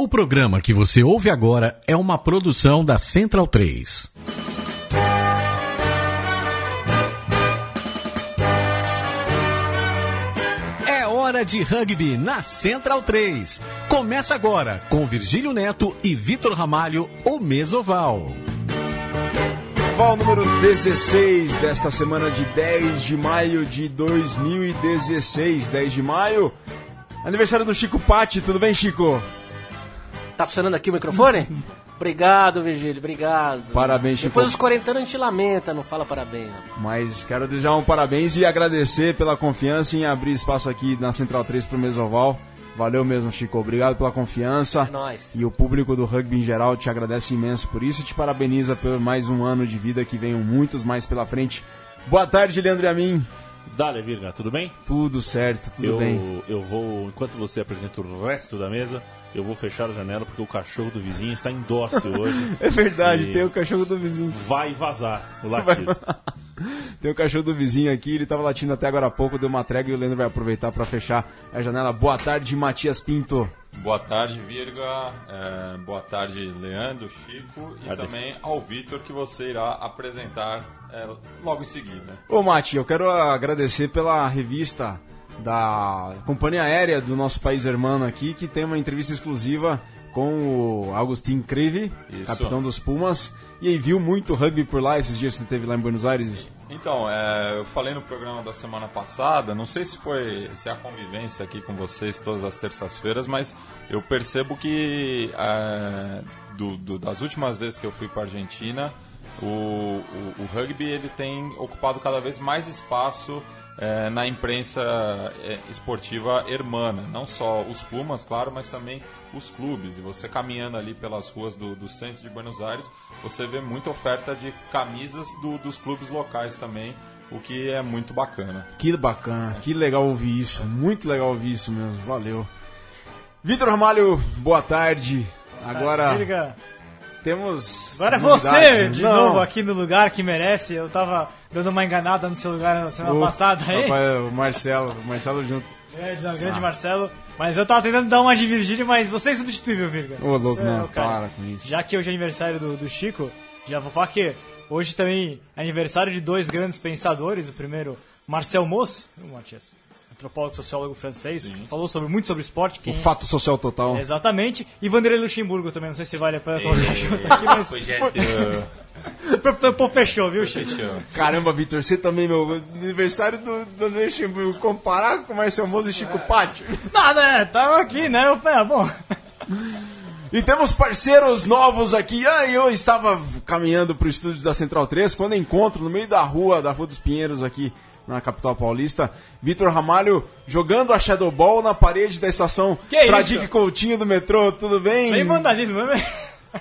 O programa que você ouve agora é uma produção da Central 3. É hora de rugby na Central 3. Começa agora com Virgílio Neto e Vitor Ramalho, o Mesoval. Oval número 16 desta semana de 10 de maio de 2016. 10 de maio, aniversário do Chico Patti. Tudo bem, Chico? Tá funcionando aqui o microfone? obrigado, Virgílio, obrigado. Parabéns, Chico. Depois dos 40 anos a gente lamenta, não fala parabéns. Mas quero desejar um parabéns e agradecer pela confiança em abrir espaço aqui na Central 3 pro Mesoval. Valeu mesmo, Chico. Obrigado pela confiança. É nóis. E o público do rugby em geral te agradece imenso por isso e te parabeniza por mais um ano de vida que venham muitos mais pela frente. Boa tarde, Leandro e a mim. Dale, Virga, tudo bem? Tudo certo, tudo eu, bem. eu vou, enquanto você apresenta o resto da mesa, eu vou fechar a janela porque o cachorro do vizinho está em dócil hoje. É verdade, tem o cachorro do vizinho. Vai vazar o latido. Tem o cachorro do vizinho aqui, ele tava latindo até agora há pouco, deu uma trégua e o Leandro vai aproveitar para fechar a janela. Boa tarde, Matias Pinto. Boa tarde, Virga. É, boa tarde, Leandro, Chico e Cadê? também ao Vitor que você irá apresentar é, logo em seguida. Ô, Mati, eu quero agradecer pela revista da companhia aérea do nosso país hermano aqui, que tem uma entrevista exclusiva com o Agustin Creve, capitão dos Pumas. E aí, viu muito rugby por lá esses dias que você esteve lá em Buenos Aires? Então, é, eu falei no programa da semana passada, não sei se foi se é a convivência aqui com vocês todas as terças-feiras, mas eu percebo que é, do- do- das últimas vezes que eu fui para Argentina, o, o- o rugby ele tem ocupado cada vez mais espaço é, na imprensa é, esportiva hermana, não só os Pumas, claro, mas também os clubes. E você caminhando ali pelas ruas do, do centro de Buenos Aires, você vê muita oferta de camisas do- dos clubes locais também, o que é muito bacana. Que bacana, que legal ouvir isso, muito legal ouvir isso mesmo, valeu. Vitor Ramalho, boa tarde. Agora Virga. Temos. Agora é você de Não. novo aqui no lugar que merece. Eu tava dando uma enganada no seu lugar na semana O- passada aí. Rapaz, o Marcelo, o Marcelo junto. Grande, não, grande Marcelo. Mas eu tava tentando dar uma de Virgílio, mas você é substituível, Virga. Ô, louco, é não, cara. para com isso. Já que hoje é aniversário do, do Chico, já vou falar que hoje também é aniversário de dois grandes pensadores. O primeiro, Marcel Mauss, o Matias, antropólogo, sociólogo francês, que falou sobre, muito sobre esporte. O Quem... fato social total. Exatamente. E Vanderlei Luxemburgo também, não sei se vale a pena colocar junto aqui, mas Pô, fechou, viu, Chico? Caramba, Vitor, você também, meu aniversário do, do Luxemburgo, comparar com o Marcel Mozo e Chico Pátio. Nada, é, tava aqui, né? Eu falei, ah, bom. E temos parceiros novos aqui. Ah, eu estava caminhando pro estúdio da Central 3 quando encontro no meio da rua, da Rua dos Pinheiros aqui na capital paulista, Vitor Ramalho jogando a Shadow Ball na parede da estação Que Fradique isso? Coutinho do metrô. Tudo bem? Sem vandalismo, né?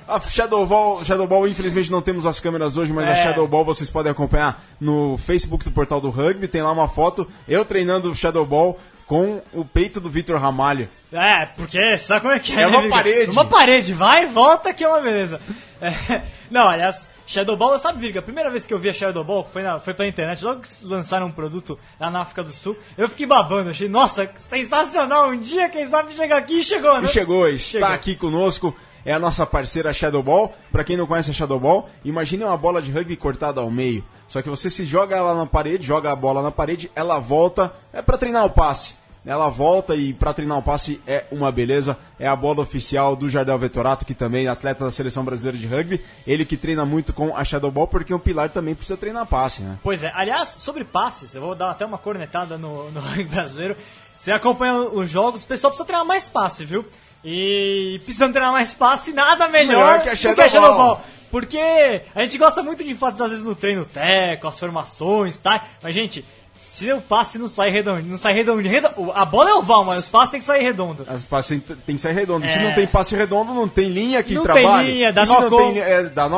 A Shadow Ball, Shadow Ball, infelizmente não temos as câmeras hoje, mas a É. Shadow Ball vocês podem acompanhar no Facebook do Portal do Rugby. Tem lá uma foto, eu treinando Shadow Ball com o peito do Vitor Ramalho. É, porque sabe como é que é? É né, uma Vitor? parede. Uma parede, vai, volta que é uma beleza. É, não, aliás, Shadow Ball, sabe, Virga, a primeira vez que eu vi a Shadow Ball foi, na, foi pela internet, logo que lançaram um produto lá na África do Sul, eu fiquei babando, achei, nossa, sensacional, um dia, quem sabe, chega aqui e chegou, né? E chegou, está Chegou. aqui conosco. É a nossa parceira Shadow Ball. Pra quem não conhece a Shadow Ball, imagine uma bola de rugby cortada ao meio. Só que você se joga ela na parede, joga a bola na parede, ela volta, é pra treinar o passe. Ela volta e pra treinar o passe é uma beleza. É a bola oficial do Jardel Vetorato, que também é atleta da seleção brasileira de rugby. Ele que treina muito com a Shadow Ball, porque o Pilar também precisa treinar passe, né? Pois é, aliás, sobre passes, eu vou dar até uma cornetada no, no rugby brasileiro. Você acompanha os jogos, o pessoal precisa treinar mais passe, viu? E precisando treinar mais passe, nada melhor, Melhor que a do Shadow que a Shadow Ball. Ball. Porque a gente gosta muito de enfatizar às vezes no treino teco, as formações, tá? Mas, gente, se o passe não sai redondo, não sai redondo, redondo a bola é oval, mas os passes tem que sair redondo. As passes tem, tem que ser redondo. Se É. não tem passe redondo, não tem linha que Não tem trabalha. linha, dá se não tem linha- é, dá.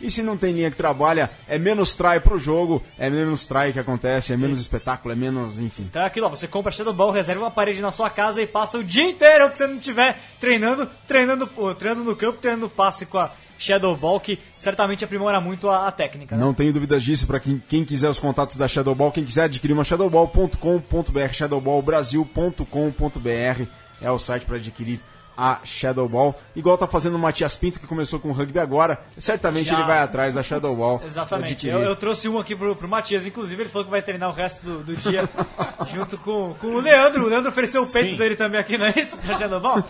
E se não tem linha que trabalha, é menos try pro jogo, é menos try que acontece, é menos espetáculo, é menos, enfim. Então é aquilo, ó, você compra Shadow Ball, reserva uma parede na sua casa e passa o dia inteiro que você não estiver treinando, treinando, treinando no campo, treinando passe com a Shadow Ball, que certamente aprimora muito a, a técnica. né? Não tenho dúvidas disso. Para quem, quem quiser os contatos da Shadow Ball, quem quiser adquirir uma shadowball.com.br, shadowballbrasil.com.br é o site para adquirir a Shadow Ball. Igual tá fazendo o Matias Pinto, que começou com o rugby agora. Certamente Já. ele vai atrás da Shadow Ball. Exatamente. Eu, eu trouxe um aqui pro, pro Matias, inclusive ele falou que vai treinar o resto do, do dia junto com, com o Leandro. O Leandro ofereceu o peito Sim. dele também aqui, não é isso? Pra Shadow Ball?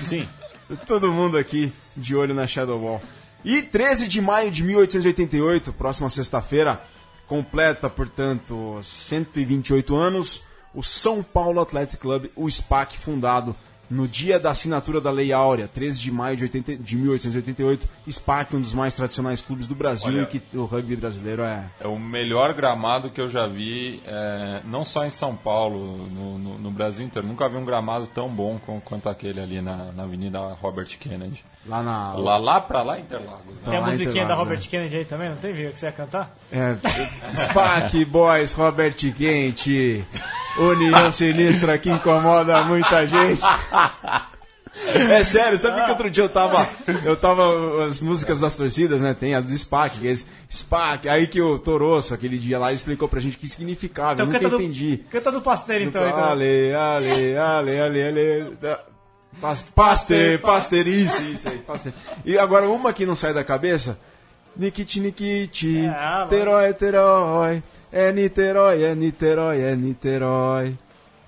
Sim. Todo mundo aqui de olho na Shadow Ball. E 13 de maio de 1888, próxima sexta-feira, completa, portanto, 128 anos, o São Paulo Athletic Club, o SPAC, fundado no dia da assinatura da Lei Áurea, 13 de maio de, 80 de 1888. SPAC, um dos mais tradicionais clubes do Brasil Olha. e que o rugby brasileiro é. É o melhor gramado que eu já vi, é, não só em São Paulo, no, no- no Brasil inteiro. Nunca vi um gramado tão bom quanto aquele ali na, na Avenida Robert Kennedy. Lá na. Lá, lá pra lá, Interlagos. né? Tem a musiquinha da Robert né? Kennedy aí também, não tem, Viga, que você ia cantar? É, SPAC, Boys, Robert Quente, União Sinistra que incomoda muita gente. É sério, sabe que outro dia eu tava. Eu tava. As músicas das torcidas, né? Tem as do SPAC, que é esse SPAC. Aí que o Torosso, aquele dia lá, explicou pra gente o que significava. eu nunca canta entendi. do, canta do Pasteiro então. então. Ale, ale, ale, ale, ale. Da- pas- Paster, paster, isso, isso aí, paster. E agora uma que não sai da cabeça. Nikit, Nikit, É, Terói, Terói, é Niterói, é Niterói, é Niterói.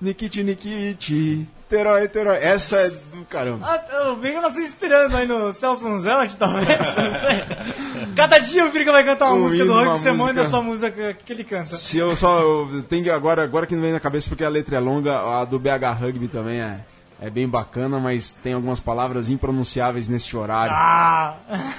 Nikit, Nikit, Terói, Terói. Essa é do caramba. Ah, o Virga tá se inspirando aí no Celso Munzelli, talvez, não sei. Cada dia o Virga vai cantar uma Um música do uma você manda música. a sua música que ele canta. Se eu só. Eu tenho agora, agora que não vem na cabeça porque a letra é longa, a do BH Rugby também é, é bem bacana, mas tem algumas palavras impronunciáveis neste horário. Ah!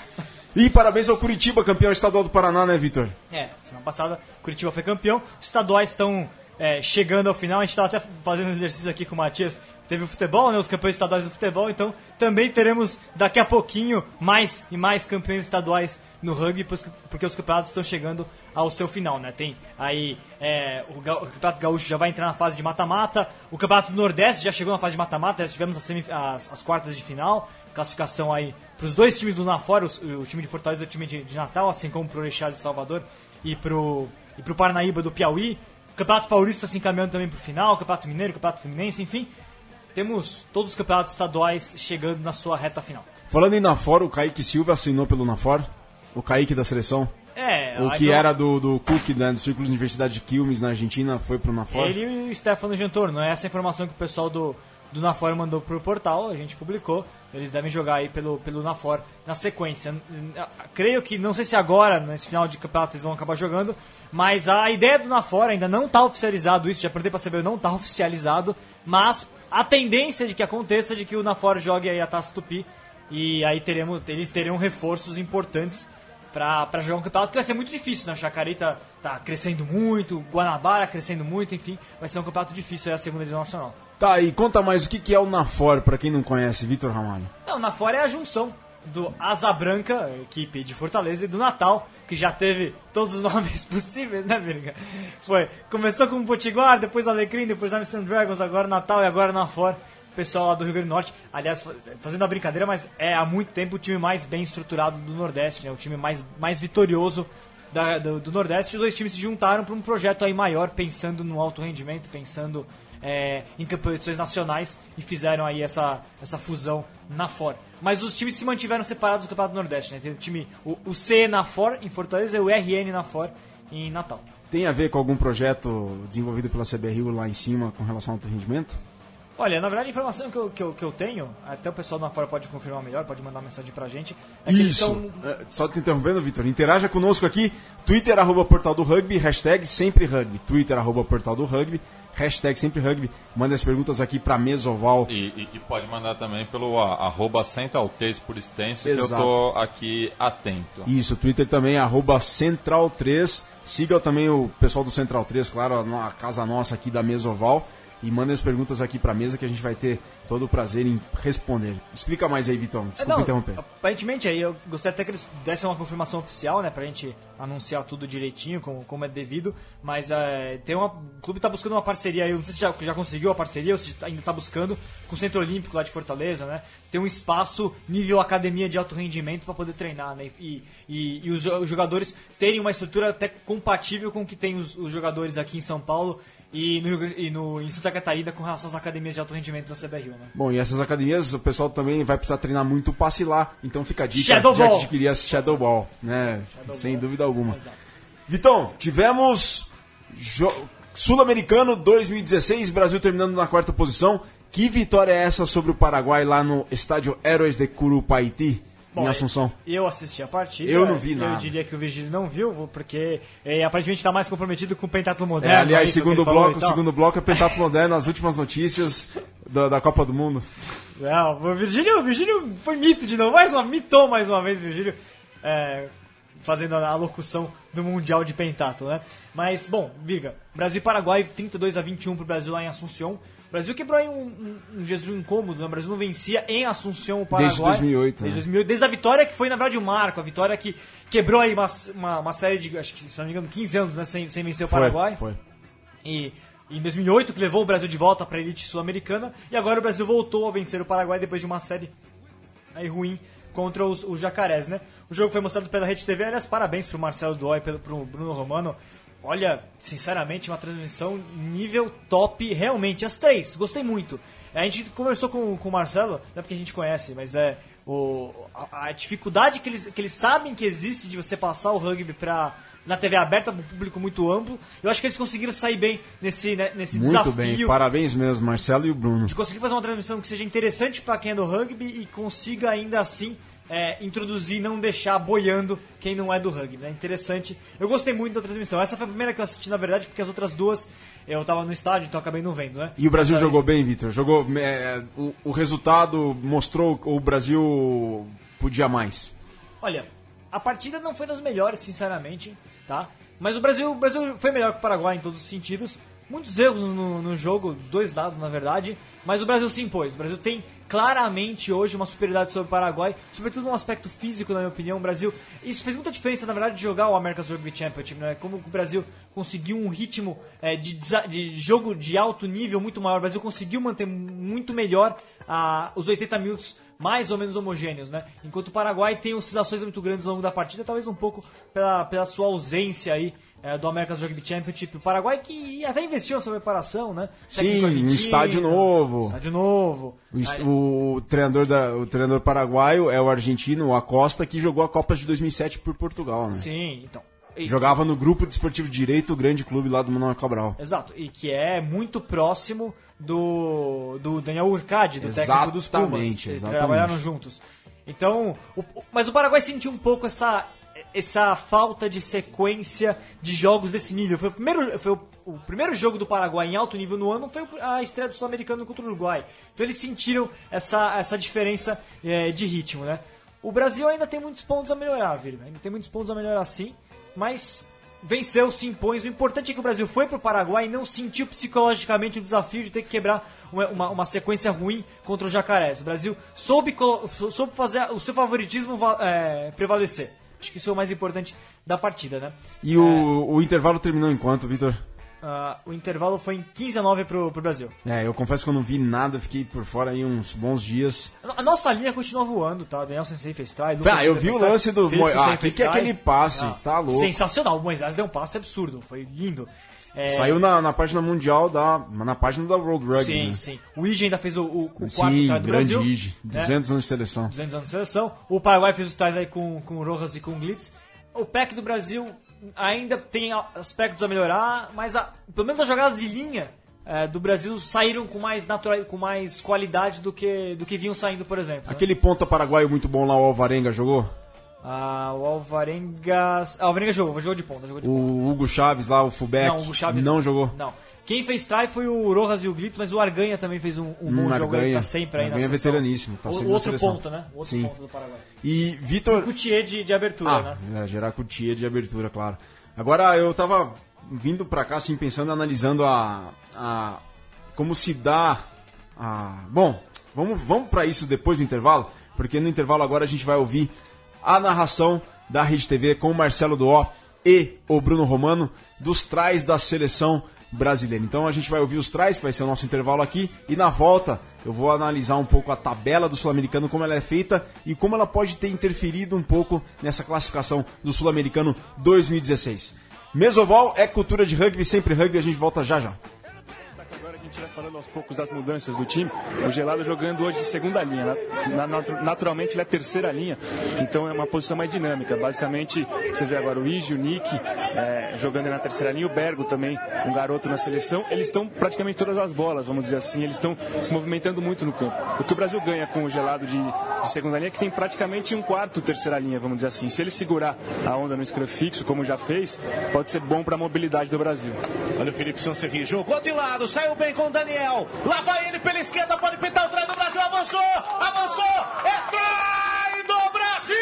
E parabéns ao Curitiba, campeão estadual do Paraná, né, Vitor? É, semana passada Curitiba foi campeão. Os estaduais estão é, chegando ao final. A gente estava até fazendo exercício aqui com o Matias. Teve o futebol, né? Os campeões estaduais do futebol. Então também teremos daqui a pouquinho mais e mais campeões estaduais no rugby, porque os campeonatos estão chegando ao seu final, né? Tem aí é, o, o Campeonato Gaúcho já vai entrar na fase de mata-mata. O Campeonato do Nordeste já chegou na fase de mata-mata. Já tivemos as, as- as quartas de final. Classificação aí para os dois times do Nafor, os- o, time de Fortaleza e o time de, de Natal, assim como para o Orixás de Salvador e pro, e pro Paranaíba do Piauí. O Campeonato Paulista se encaminhando também final, o Campeonato Mineiro, o Campeonato Fluminense, enfim. Temos todos os campeonatos estaduais chegando na sua reta final. Falando em Nafor, o Kaique Silva assinou pelo Nafor. O Kaique da seleção. É, O que então, era do, do Cook, né, do Círculo de Universidade de Quilmes, na Argentina, foi pro Nafor. Ele e o Stefano Gentor, não é essa informação que o pessoal do, do Nafor mandou pro portal, a gente publicou. Eles devem jogar aí pelo, pelo Nafor na sequência. Creio que, não sei se agora, nesse final de campeonato, eles vão acabar jogando, mas a ideia do Nafor ainda não está oficializado isso, já perguntei pra saber, não está oficializado, mas a tendência de que aconteça é de que o Nafor jogue aí a Taça Tupi e aí teremos, eles terão reforços importantes pra, pra jogar um campeonato que vai ser muito difícil, né? O Jacareí tá, tá crescendo muito, Guanabara crescendo muito, enfim, vai ser um campeonato difícil aí a segunda divisão nacional. Tá, e conta mais o que, que é o Nafor, pra quem não conhece, Vitor Ramalho. Não, na fora é a junção do Asa Branca, equipe de Fortaleza, e do Natal, que já teve todos os nomes possíveis, né, Virga? Foi, começou com o Potiguar, depois Alecrim, depois Amsterdam Dragons, agora Natal e agora na fora. Pessoal lá do Rio Grande do Norte, aliás, fa- fazendo a brincadeira, mas é há muito tempo o time mais bem estruturado do Nordeste, né? O time mais, mais vitorioso da- do, do Nordeste. Os dois times se juntaram para um projeto aí maior, pensando no alto rendimento, pensando é, em competições nacionais e fizeram aí essa, essa fusão na FOR. Mas os times se mantiveram separados do Campeonato do Nordeste, né? Tem o time, o, o C na FOR em Fortaleza e o RN na FOR em Natal. Tem a ver com algum projeto desenvolvido pela CBRU lá em cima com relação ao alto rendimento? Olha, na verdade a informação que eu, que eu, que eu tenho, até o pessoal na FOR pode confirmar melhor, pode mandar uma mensagem pra gente. É que eles Isso! são- É, só te interrompendo, Vitor, interaja conosco aqui, Twitter, arroba Portal do Rugby, hashtag sempre rugby, Twitter, arroba Portal do Rugby, hashtag sempre rugby, manda as perguntas aqui pra Mesoval. E, e- e pode mandar também pelo a, arroba Central3 por extenso, que eu Exato. tô aqui atento. Isso, Twitter também, arroba Central3. Siga também o pessoal do Central 3, claro, a casa nossa aqui da Mesoval. E manda as perguntas aqui pra mesa que a gente vai ter todo o prazer em responder. Explica mais aí, Vitão. Desculpa Não, interromper. Aparentemente aí eu gostaria até que eles dessem uma confirmação oficial, né, pra gente anunciar tudo direitinho, como, como é devido, mas é, tem uma, o clube tá buscando uma parceria aí, eu não sei se já, já conseguiu a parceria ou se ainda tá buscando com o Centro Olímpico lá de Fortaleza, né, tem um espaço nível academia de alto rendimento para poder treinar, né, e, e, e os, jo- os jogadores terem uma estrutura até compatível com o que tem os, os jogadores aqui em São Paulo e no, e no, em Santa Catarina com relação às academias de alto rendimento da CBRU. Né? Bom, e essas academias, o pessoal também vai precisar treinar muito passe lá, então fica a dica Shadow de Ball. adquirir Shadow Ball, né? Sem dúvida alguma. Exato. Vitão, tivemos Sul-Americano 2016, Brasil terminando na quarta posição. Que vitória é essa sobre o Paraguai lá no estádio Heróis de Curupaiti, em Bom, Assunção? Eu assisti a partida. Eu não vi Eu nada. diria que o Vigílio não viu, porque é, aparentemente está mais comprometido com o pentatlo moderno. É, aliás, aí, que segundo bloco, e tal. segundo bloco é Pentato Moderno, as últimas notícias da, da Copa do Mundo. Não, o Virgílio, o Virgílio foi mito de novo, mais uma, mitou mais uma vez o Virgílio, é, fazendo a, locução do Mundial de Pentatlo, né? Mas, bom, Virga, Brasil e Paraguai, 32 a 21 pro Brasil lá em Assunção. O Brasil quebrou aí um, um, um jejum incômodo, né? O Brasil não vencia em Assunção o Paraguai. Desde 2008, Desde, né? 2008, desde a vitória que foi, na verdade, o marco, a vitória que quebrou aí uma, uma, uma série de, acho que, se não me engano, 15 anos, né? Sem, sem vencer o Paraguai. Foi, foi. E em 2008 que levou o Brasil de volta para a elite sul-americana e agora o Brasil voltou a vencer o Paraguai depois de uma série aí ruim contra os, os jacarés, né? O jogo foi mostrado pela Rede TV, aliás, parabéns pro Marcelo Dói, pelo pro Bruno Romano. Olha, sinceramente, uma transmissão nível top, realmente, as três, gostei muito. A gente conversou com, com o Marcelo, não é porque a gente conhece, mas é o, a, a dificuldade que eles, que eles sabem que existe de você passar o rugby pra, na TV aberta para um público muito amplo. Eu acho que eles conseguiram sair bem nesse, né, nesse Muito desafio bem, parabéns mesmo, Marcelo e o Bruno. de conseguir fazer uma transmissão que seja interessante para quem é do rugby e consiga ainda assim é, introduzir não deixar boiando quem não é do rugby. É interessante. Eu gostei muito da transmissão. Essa foi a primeira que eu assisti, na verdade, porque as outras duas eu tava no estádio, então acabei não vendo, né? E o Brasil Essa- jogou bem, Vitor? Jogou. é, o, o resultado mostrou o Brasil podia mais. Olha, a partida não foi das melhores, sinceramente, tá? Mas o Brasil, o Brasil foi melhor que o Paraguai em todos os sentidos. Muitos erros no, no jogo, dos dois lados, na verdade. Mas o Brasil se impôs. O Brasil tem claramente hoje uma superioridade sobre o Paraguai, sobretudo no aspecto físico, na minha opinião. O Brasil. Isso fez muita diferença, na verdade, de jogar o America's Rugby Championship, né? Como o Brasil conseguiu um ritmo é, de, de jogo de alto nível muito maior. O Brasil conseguiu manter muito melhor ah, os 80 minutos mais ou menos homogêneos, né? Enquanto o Paraguai tem oscilações muito grandes ao longo da partida, talvez um pouco pela, pela sua ausência aí é, do America's Rugby Championship. O Paraguai que até investiu na sua preparação, né? Sim, um estádio novo. Estádio novo. O, est- Aí- o treinador da, o treinador paraguaio é o argentino, o Acosta, que jogou a Copa de 2007 por Portugal, né? Sim, então. E- Jogava no grupo desportivo de direito, o grande clube lá do Manuel Cabral. Exato, e que é muito próximo do, do Daniel Urcade, do técnico dos Pumas. Exatamente, exatamente. trabalharam juntos. Então, o- mas o Paraguai sentiu um pouco essa, essa falta de sequência de jogos desse nível. Foi o primeiro, foi o, o primeiro jogo do Paraguai em alto nível no ano, foi a estreia do Sul-Americano contra o Uruguai. Então eles sentiram essa, essa diferença eh, de ritmo, né? O Brasil ainda tem muitos pontos a melhorar, Vila. Ainda tem muitos pontos a melhorar sim, mas venceu, se impôs. O importante é que o Brasil foi pro Paraguai e não sentiu psicologicamente o desafio de ter que quebrar uma, uma, uma sequência ruim contra o Jacarés. O Brasil soube, soube fazer o seu favoritismo é, prevalecer. Acho que isso é o mais importante da partida, né? E o, o intervalo terminou em quanto, Vitor? Ah, o intervalo foi em 15 a 9 pro, pro Brasil. É, eu confesso que eu não vi nada, fiquei por fora aí uns bons dias. A nossa linha continua voando, tá? Daniel Sensei fez try. Lucas Ah, eu vi o lance do Felipe Mo- Sensei ah, que que é aquele passe? Tá louco. Sensacional. O Moisés deu um passe absurdo. Foi lindo. É, Saiu na, na página mundial da. na página da World Rugby. Sim, né? sim. O Ige ainda fez o, o, o quarto Sim, try do grande Brasil. Ige. né? 200 anos de seleção. 200 anos de seleção. O Paraguai fez os tais aí com, com o Rojas e com o Glitz. O PEC do Brasil ainda tem aspectos a melhorar, mas a- pelo menos as jogadas de linha é, do Brasil saíram com mais natural, com mais qualidade do que, do que vinham saindo, por exemplo. né? Aquele ponta paraguaio muito bom lá, o Alvarenga, jogou? Ah, o Alvarenga. Ah, o Alvarenga jogou, jogou de ponta. Jogou de ponta. O Hugo Chaves lá, o fullback. Não, o Hugo Chaves não jogou. Não. Quem fez try foi o Rojas e o Glitz, mas o Arganha também fez um, um bom Hum, jogo. Ele Arganha. tá sempre aí na Arganha é veteraníssimo, tá o, sempre o na outro ponto, né? Outro Sim. ponto do Paraguai. E Vitor. Coutier de, de abertura, Ah, né? é, gerar cutia de abertura, claro. Agora eu tava vindo pra cá, assim, pensando, analisando a. a como se dá. A... Bom, vamos, vamos para isso depois do intervalo, porque no intervalo agora a gente vai ouvir a narração da Rede TV com o Marcelo Duó e o Bruno Romano dos trás da seleção brasileira. Então a gente vai ouvir os trás, que vai ser o nosso intervalo aqui, e na volta eu vou analisar um pouco a tabela do Sul-Americano, como ela é feita e como ela pode ter interferido um pouco nessa classificação do Sul-Americano 2016. Mesoval é cultura de rugby, sempre rugby, a gente volta já já. Gente vai falando aos poucos das mudanças do time. O Gelado jogando hoje de segunda linha. Na- na- naturalmente ele é terceira linha, então é uma posição mais dinâmica. Basicamente, você vê agora o Igi, o Nick é, jogando na terceira linha, o Bergo também, um garoto na seleção. Eles estão praticamente todas as bolas, vamos dizer assim. Eles estão se movimentando muito no campo. O que o Brasil ganha com o Gelado de, de segunda linha é que tem praticamente um quarto terceira linha, vamos dizer assim. Se ele segurar a onda no scrum fixo, como já fez, pode ser bom para a mobilidade do Brasil. Olha o Felipe Sancerri, jogou de lado, saiu bem com o Daniel. Lá vai ele pela esquerda, pode pintar o trem do Brasil, avançou, avançou, é trai do Brasil!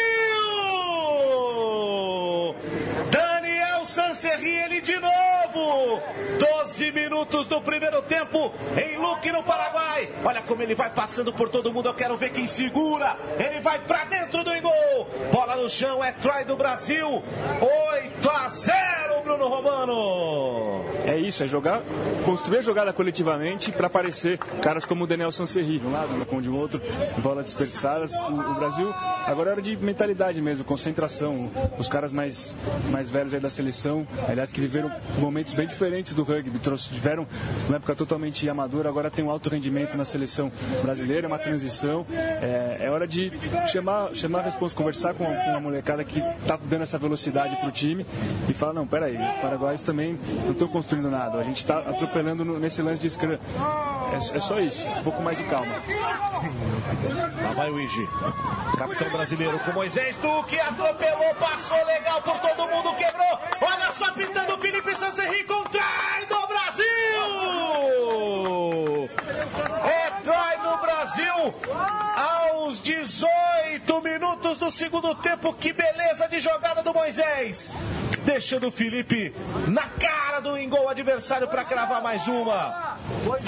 Daniel Sancerri, ele de novo! 12 minutos do primeiro tempo em Luque, no Paraguai. Olha como ele vai passando por todo mundo, eu quero ver quem segura. Ele vai pra dentro do gol. Bola no chão, é try do Brasil. 8 a 0, Bruno Romano. É isso, é jogar, construir a jogada coletivamente para aparecer caras como o Daniel Sancerri, de um lado, o de outro, bolas desperdiçadas. O, o Brasil agora era de mentalidade mesmo, concentração. Os caras mais, mais velhos aí da seleção, aliás, que viveram momentos bem diferentes do rugby, trouxe, tiveram uma época totalmente amadora, agora tem um alto rendimento na seleção brasileira, uma transição. É, é hora de chamar, chamar a responsa, conversar com, com uma molecada que está dando essa velocidade para o time e falar, não, peraí, os paraguaios também não estão construindo nada, a gente está atropelando nesse lance de scrum. É, é só isso, um pouco mais de calma. Lá vai o Igi. Capitão brasileiro com Moisés Duque. Atropelou, passou legal por todo mundo, quebrou. Olha só pintando o Felipe Sancerri com trai do Brasil. É trai do Brasil aos 18 minutos do segundo tempo. Que beleza de jogada do Moisés. Deixando o Felipe na cara do engol adversário para cravar mais uma.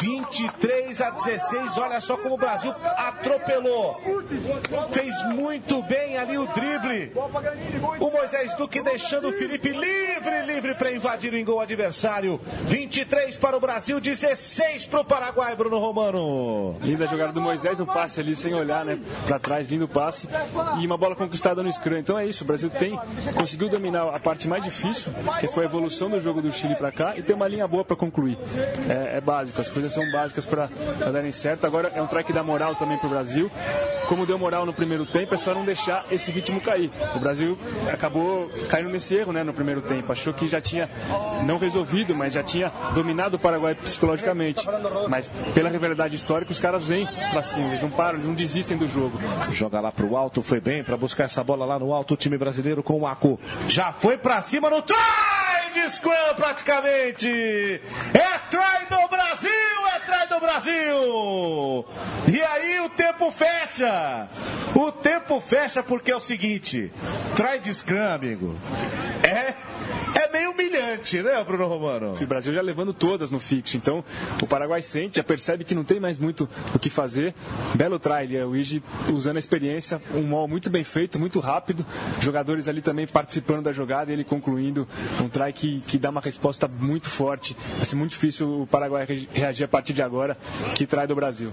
23 a 16. Olha só como o Brasil atropelou. Fez muito bem ali o drible. O Moisés Duque deixando o Felipe livre, livre para invadir o engol adversário. 23 para o Brasil, 16 para o Paraguai, Bruno Romano. Linda jogada do Moisés, um passe ali sem olhar, né? Pra trás, lindo passe. E uma bola conquistada no scrum. Então é isso, o Brasil tem, conseguiu dominar a parte mais difícil, que foi a evolução do jogo do Chile pra cá, e tem uma linha boa pra concluir. É, é básico, as coisas são básicas pra darem certo. Agora é um track dá moral também pro Brasil. Como deu moral no primeiro tempo, é só não deixar esse ritmo cair. O Brasil acabou caindo nesse erro, né, no primeiro tempo. Achou que já tinha não resolvido, mas já tinha dominado o Paraguai psicologicamente. Mas pela rivalidade histórica, os caras vêm pra cima, eles não param, eles não desistem do jogo. Joga lá pro alto, foi bem para buscar essa bola lá no alto. O time brasileiro com o Aco já foi pra cima no try de scrum praticamente. É try do Brasil, é try do Brasil. E aí o tempo fecha. O tempo fecha porque é o seguinte: try de scrum, amigo. É, é humilhante, né, Bruno Romano? E o Brasil já levando todas no fixo. Então o Paraguai sente, já percebe que não tem mais muito o que fazer. Belo try, o Igi usando a experiência, um mol muito bem feito, muito rápido. Jogadores ali também participando da jogada e ele concluindo um try que, que dá uma resposta muito forte. Vai ser muito difícil o Paraguai re- reagir a partir de agora. Que try do Brasil.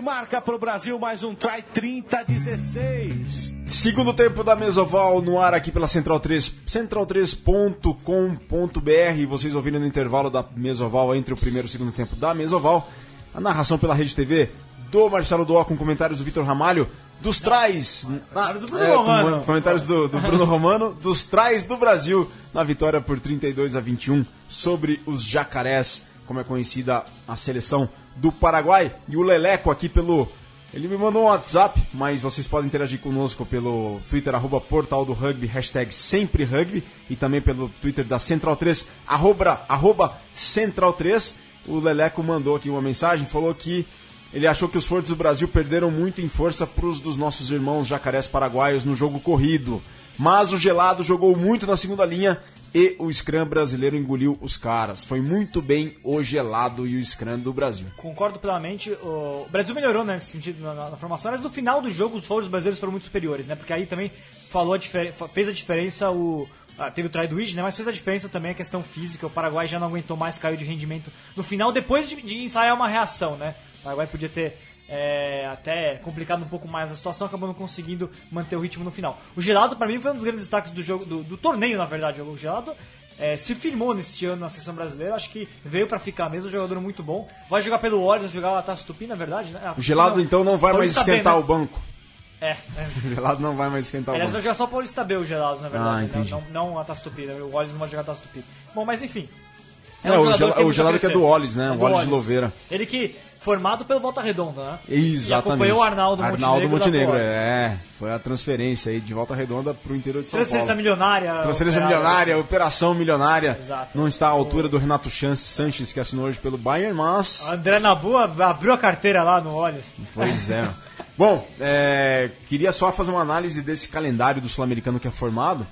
Marca pro Brasil mais um try 30 a 16. Segundo tempo da Mesoval no ar aqui pela Central 3, central3.com.br. Vocês ouvindo no intervalo da Mesoval entre o primeiro e o segundo tempo da Mesoval. A narração pela Rede TV do Marcelo Doó com comentários do Vitor Ramalho. Dos trais. na- do Bruno é, com Romano. comentários do, do Bruno Romano. Dos trais do Brasil na vitória por 32 a 21 sobre os jacarés, como é conhecida a seleção do Paraguai. E o Leleco aqui pelo ele me mandou um WhatsApp, mas vocês podem interagir conosco pelo Twitter, arroba portal do rugby, hashtag sempre rugby, e também pelo Twitter da Central 3, arroba, arroba Central 3. O Leleco mandou aqui uma mensagem, falou que ele achou que os fortes do Brasil perderam muito em força para os dos nossos irmãos jacarés paraguaios no jogo corrido. Mas o gelado jogou muito na segunda linha e o Scrum brasileiro engoliu os caras. Foi muito bem o gelado e o Scrum do Brasil. Concordo plenamente. O Brasil melhorou né, nesse sentido na, na- formação, mas no final do jogo os forwards brasileiros foram muito superiores, né? Porque aí também falou a fez a diferença o. ah, teve o try do né? Mas fez a diferença também a questão física. O Paraguai já não aguentou mais, caiu de rendimento no final, depois de, de ensaiar uma reação, né? O Paraguai podia ter é, até complicado um pouco mais a situação, acabou não conseguindo manter o ritmo no final. O Gelado, pra mim, foi um dos grandes destaques do jogo, do, do torneio, na verdade. O Gelado é, se firmou neste ano na seleção brasileira, acho que veio pra ficar mesmo, um jogador muito bom. Vai jogar pelo vai jogar lá Taça Tupi, na verdade, né? O gelado não. então não vai mais esquentar né? o banco. É, é. O gelado não vai mais esquentar Aliás, o vai banco. jogar só o Paulista B, o gelado, na verdade. Ah, né? não, não a Taça Tupi, né? o Olhos não vai jogar a Taça Tupi. Bom, mas enfim. É, um o a gelado que é do Olhos, né? É O Olhos de. Louveira. Ele que, formado pelo Volta Redonda, né? Exatamente. E acompanhou o Arnaldo, Arnaldo Montenegro. Montenegro, é. Foi a transferência aí de volta redonda pro interior de São Transferência Paulo. milionária. Transferência milionária, operação milionária. Exato. Não está à altura do Renato Chan- Sanches, que assinou hoje pelo Bayern, mas. André Nabu abriu a carteira lá no Olhos. Pois é. Bom, é, queria só fazer uma análise desse calendário do Sul-Americano que é formado.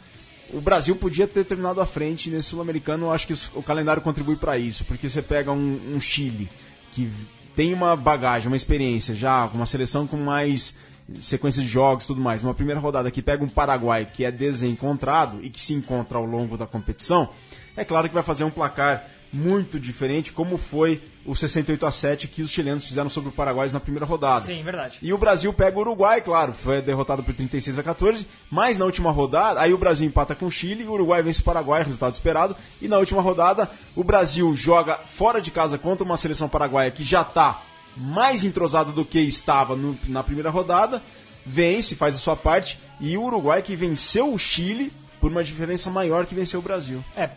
O Brasil podia ter terminado à frente nesse Sul-Americano, acho que o calendário contribui para isso, porque você pega um, um Chile que tem uma bagagem, uma experiência já, uma seleção com mais sequência de jogos tudo mais. Numa primeira rodada que pega um Paraguai que é desencontrado e que se encontra ao longo da competição, é claro que vai fazer um placar muito diferente, como foi o 68 a 7 que os chilenos fizeram sobre o Paraguai na primeira rodada. Sim, verdade. E o Brasil pega o Uruguai, claro, foi derrotado por 36 a 14, mas na última rodada, aí o Brasil empata com o Chile, o Uruguai vence o Paraguai, resultado esperado, e na última rodada o Brasil joga fora de casa contra uma seleção paraguaia que já está mais entrosada do que estava no- na primeira rodada, vence, faz a sua parte, e o Uruguai que venceu o Chile por uma diferença maior que venceu o Brasil. É,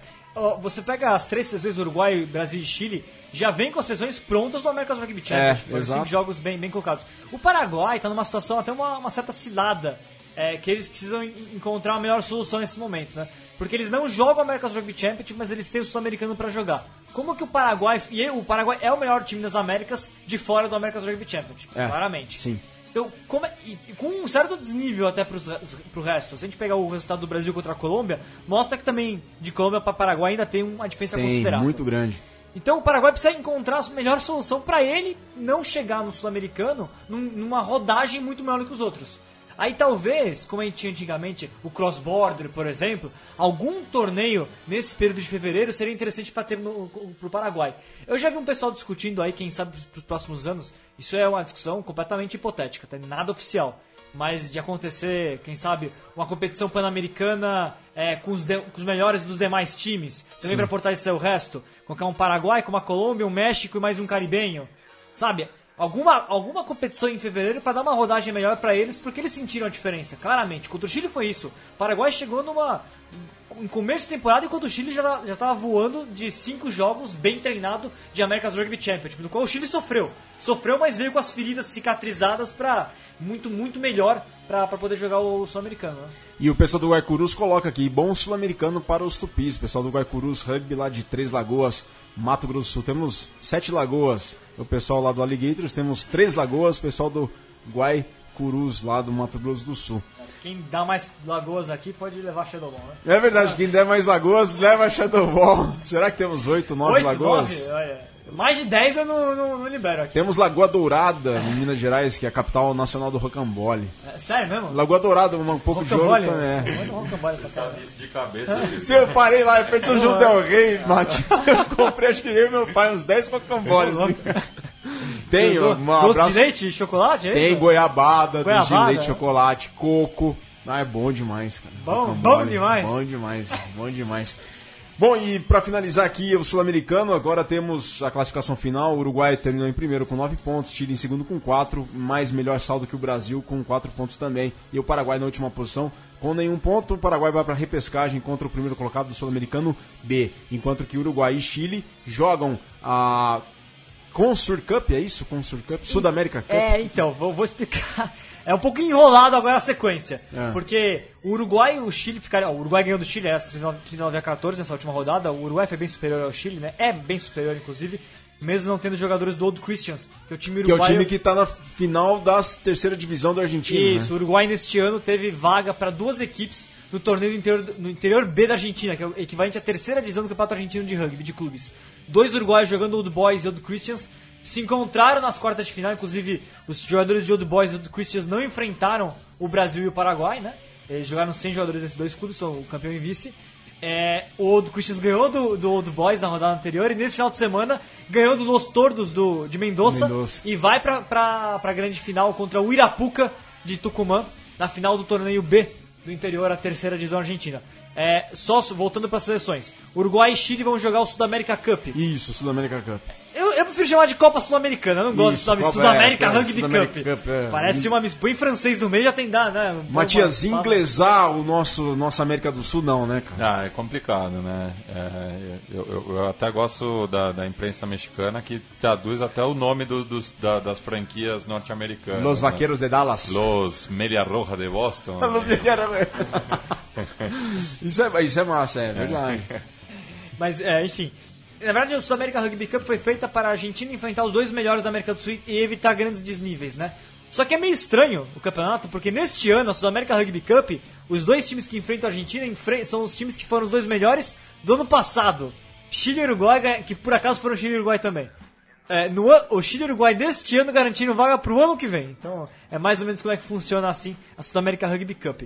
você pega as três seleções, Uruguai, Brasil e Chile, já vem com as seleções prontas do American Rugby Championship. É, Os cinco exato. jogos bem, bem colocados. O Paraguai está numa situação até uma, uma certa cilada, é, que eles precisam en- encontrar a melhor solução nesse momento, né? Porque eles não jogam o American Rugby Championship, mas eles têm o Sul-Americano para jogar. Como que o Paraguai, e o Paraguai é o melhor time das Américas de fora do American Rugby Championship, É, claramente. sim. Então, é- e- com um certo desnível até re- pro resto. Se a gente pegar o resultado do Brasil contra a Colômbia, mostra que também de Colômbia para Paraguai ainda tem uma diferença Tem, considerável. muito grande. Então o Paraguai precisa encontrar a melhor solução para ele não chegar no Sul-Americano num- numa rodagem muito maior do que os outros. Aí talvez, como a gente tinha antigamente, o cross-border, por exemplo, algum torneio nesse período de fevereiro seria interessante para ter no, pro Paraguai. Eu já vi um pessoal discutindo aí, quem sabe para os próximos anos, isso é uma discussão completamente hipotética, tá? nada oficial. Mas de acontecer, quem sabe, uma competição pan-americana é, com, os de- com os melhores dos demais times, também para fortalecer o resto. Colocar um Paraguai com uma Colômbia, um México e mais um caribenho. Sabe? Alguma, alguma competição em fevereiro para dar uma rodagem melhor para eles, porque eles sentiram a diferença, claramente. Contra o Chile foi isso. O Paraguai chegou numa. Em começo de temporada, enquanto o Chile já, já tava voando de cinco jogos bem treinado de America's Rugby Championship, no qual o Chile sofreu. Sofreu, mas veio com as feridas cicatrizadas para muito, muito melhor para poder jogar o Sul-Americano. Né? E o pessoal do Guaicurus coloca aqui, bom sul-americano para os tupis. O pessoal do Guaicurus Rugby lá de Três Lagoas, Mato Grosso do Sul. Temos sete lagoas. O pessoal lá do Alligators temos três lagoas. O pessoal do Guaicurus lá do Mato Grosso do Sul. Quem dá mais lagoas aqui pode levar Shadowball, né? É verdade, quem der mais lagoas leva Shadow Ball. Será que temos oito, nove Oito, lagoas? nove? Olha, mais de 10 eu não, não, não libero aqui. Temos Lagoa Dourada, em Minas Gerais, que é a capital nacional do rocambole. É, sério mesmo? Lagoa Dourada, um pouco de ouro Rocambole? também. É. Rocambole pra. Sabe isso de cabeça. Se eu parei lá, eu perdi São João del Rei, Mate. Eu comprei, acho que eu e meu pai, uns 10 rocamboles. Tem, Do- um Doce abraço. de leite e chocolate? é Tem isso? goiabada, doce de Goiabada, leite, é. chocolate, coco. Ah, é bom demais, cara. Bom- bom demais. Bom demais, bom demais. Bom, e pra finalizar aqui o Sul-Americano, agora temos a classificação final. O Uruguai terminou em primeiro com 9 pontos, Chile em segundo com 4, mais melhor saldo que o Brasil com 4 pontos também. E o Paraguai na última posição com nenhum ponto. O Paraguai vai pra repescagem contra o primeiro colocado do Sul-Americano B, enquanto que Uruguai e Chile jogam a Consur Cup, é isso? Consur Cup? Sudamérica Cup? É, então, vou, vou explicar. É um pouco enrolado agora a sequência. É. Porque o Uruguai e o Chile ficaram. O Uruguai ganhou do Chile, é, 39, 39 a 14 nessa última rodada. O Uruguai foi bem superior ao Chile, né? É bem superior, inclusive. Mesmo não tendo jogadores do Old Christians, que é o time Que é o uruguaio. time que tá na final da terceira divisão da Argentina. Isso, né? o Uruguai neste ano teve vaga para duas equipes no torneio do interior, no interior B da Argentina, que é o equivalente à terceira divisão do Campeonato Argentino de Rugby, de clubes. Dois uruguaios jogando Old Boys e Old Christians se encontraram nas quartas de final, inclusive os jogadores de Old Boys e Old Christians não enfrentaram o Brasil e o Paraguai, né? Eles jogaram sem jogadores desses dois clubes, são o campeão e vice. É, o Old Christians ganhou do, do Old Boys na rodada anterior e nesse final de semana ganhou do Los Tordos do, de Mendoza, Mendoza. e vai pra, pra, pra grande final contra o Irapuca de Tucumã, na final do torneio B do interior, a terceira divisão argentina. É, só voltando para as seleções. Uruguai e Chile vão jogar o Sudamérica Cup. Isso, Sul-America Cup. Eu, prefiro chamar de Copa Sul-Americana, eu não gosto Isso, desse nome Sudamérica é, é, Rugby Sudamérica Cup. Cup, é. Parece uma mis- Põe em francês no meio já tem dar, né? Um- Matias, uma- inglesar o nosso, nossa América do Sul, não, né, cara? Ah, é complicado, né? É, eu, eu- eu até gosto da, da imprensa mexicana que traduz até o nome do- dos, da- das franquias norte-americanas. Los né? Vaqueiros de Dallas. Los Media Roja de Boston. Los isso, é, isso é massa, é verdade. Mas, é, enfim. Na verdade, o Sul-América Rugby Cup foi feita para a Argentina enfrentar os dois melhores da América do Sul e evitar grandes desníveis, né? Só que é meio estranho o campeonato, porque neste ano, a Sul-América Rugby Cup, os dois times que enfrentam a Argentina são os times que foram os dois melhores do ano passado. Chile e Uruguai, que por acaso foram Chile e Uruguai também. É, no o Chile e Uruguai deste ano garantindo vaga para o ano que vem. Então, é mais ou menos como é que funciona assim a Sul-América Rugby Cup.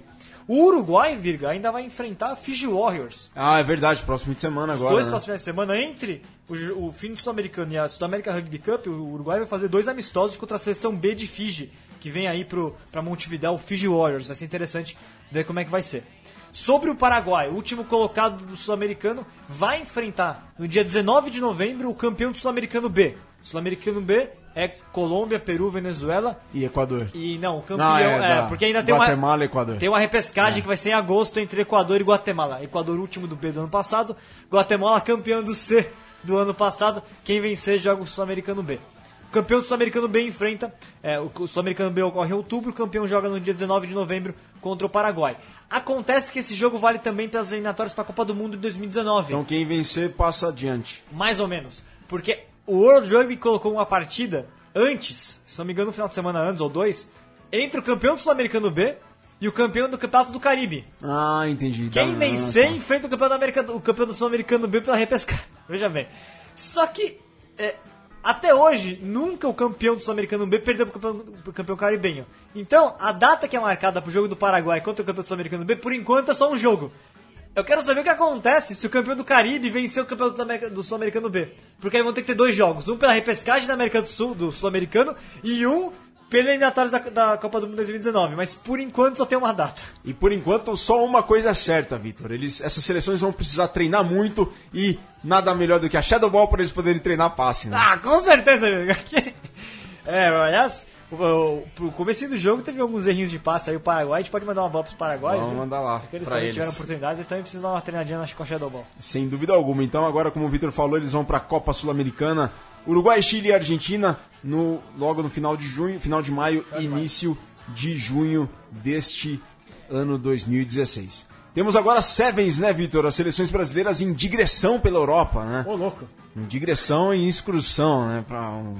O Uruguai, Virga, ainda vai enfrentar a Fiji Warriors. Ah, é verdade, próximo fim de semana Os agora. dois né? próximos finais de semana, entre o, o fim do Sul-Americano e a Sul-América Rugby Cup, o Uruguai vai fazer dois amistosos contra a seleção B de Fiji, que vem aí pro, pra Montevideo, o Fiji Warriors. Vai ser interessante ver como é que vai ser. Sobre o Paraguai, o último colocado do Sul-Americano vai enfrentar no dia 19 de novembro o campeão do Sul-Americano B. Sul-Americano B é Colômbia, Peru, Venezuela E Equador. e não, campeão Não, é, é porque ainda tem Guatemala uma e Equador. tem uma repescagem que vai ser em agosto entre Equador e Guatemala. Equador último do B do ano passado, Guatemala campeão do C do ano passado. Quem vencer joga o Sul-Americano B. O campeão do Sul-Americano B enfrenta. é, o o Sul-Americano B ocorre em outubro, o campeão joga no dia 19 de novembro contra o Paraguai. Acontece que esse jogo vale também pelas eliminatórias para a Copa do Mundo de 2019. Então quem vencer passa adiante. Mais ou menos. Porque o World Rugby colocou uma partida antes, se não me engano, no final de semana antes ou dois, entre o campeão do Sul-Americano B e o campeão do Campeonato do Caribe. Ah, entendi. Quem Dá- vencer tá. enfrenta o campeão, da América, o campeão do Sul-Americano B pela repescagem. Veja bem. Só que, é, até hoje, nunca o campeão do Sul-Americano B perdeu pro campeão, pro campeão caribenho. Então, a data que é marcada pro jogo do Paraguai contra o campeão do Sul-Americano B, por enquanto, é só um jogo. Eu quero saber o que acontece se o campeão do Caribe vencer o campeão do América- do Sul-Americano B. Porque aí vão ter que ter dois jogos. Um pela repescagem da América do Sul, do Sul-Americano, e um pela eliminatórias da, da Copa do Mundo 2019. Mas por enquanto só tem uma data. E por enquanto, só uma coisa é certa, Vitor. Eles, essas seleções vão precisar treinar muito e nada melhor do que a Shadow Ball para eles poderem treinar passe, né? Ah, com certeza. É, aliás, o, o, o comecinho do jogo teve alguns errinhos de passe aí, o Paraguai, a gente pode mandar uma bola pros paraguaios. Vamos viu? mandar lá Porque eles também eles. tiveram oportunidades, eles também precisam dar uma treinadinha na- Shadow Ball. Sem dúvida alguma. Então agora, como o Vitor falou, eles vão para a Copa Sul-Americana. Uruguai, Chile e Argentina no, logo no final de junho, final de maio, início de junho deste ano 2016. Temos agora Sevens, né, Vitor? As seleções brasileiras em digressão pela Europa, né? Ô, louco. Em digressão e excursão, né? Pra, um-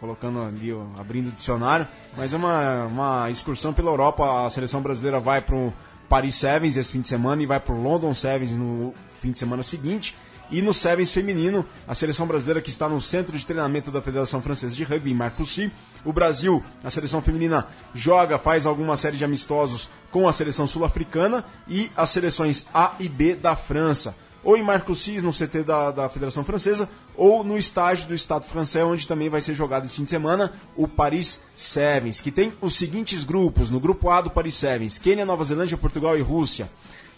colocando ali, ó, abrindo o dicionário. Mas é uma, uma excursão pela Europa. A seleção brasileira vai para o Paris Sevens esse fim de semana e vai para o London Sevens no fim de semana seguinte. E no Sevens feminino, a seleção brasileira que está no centro de treinamento da Federação Francesa de Rugby, em. O Brasil, a seleção feminina, joga, faz alguma série de amistosos com a seleção sul-africana e as seleções A e B da França ou em Marcoussis, no CT da, da Federação Francesa, ou no estágio do Estado francês, onde também vai ser jogado esse fim de semana o Paris Sevens, que tem os seguintes grupos. No grupo A do Paris Sevens, Quênia, Nova Zelândia, Portugal e Rússia.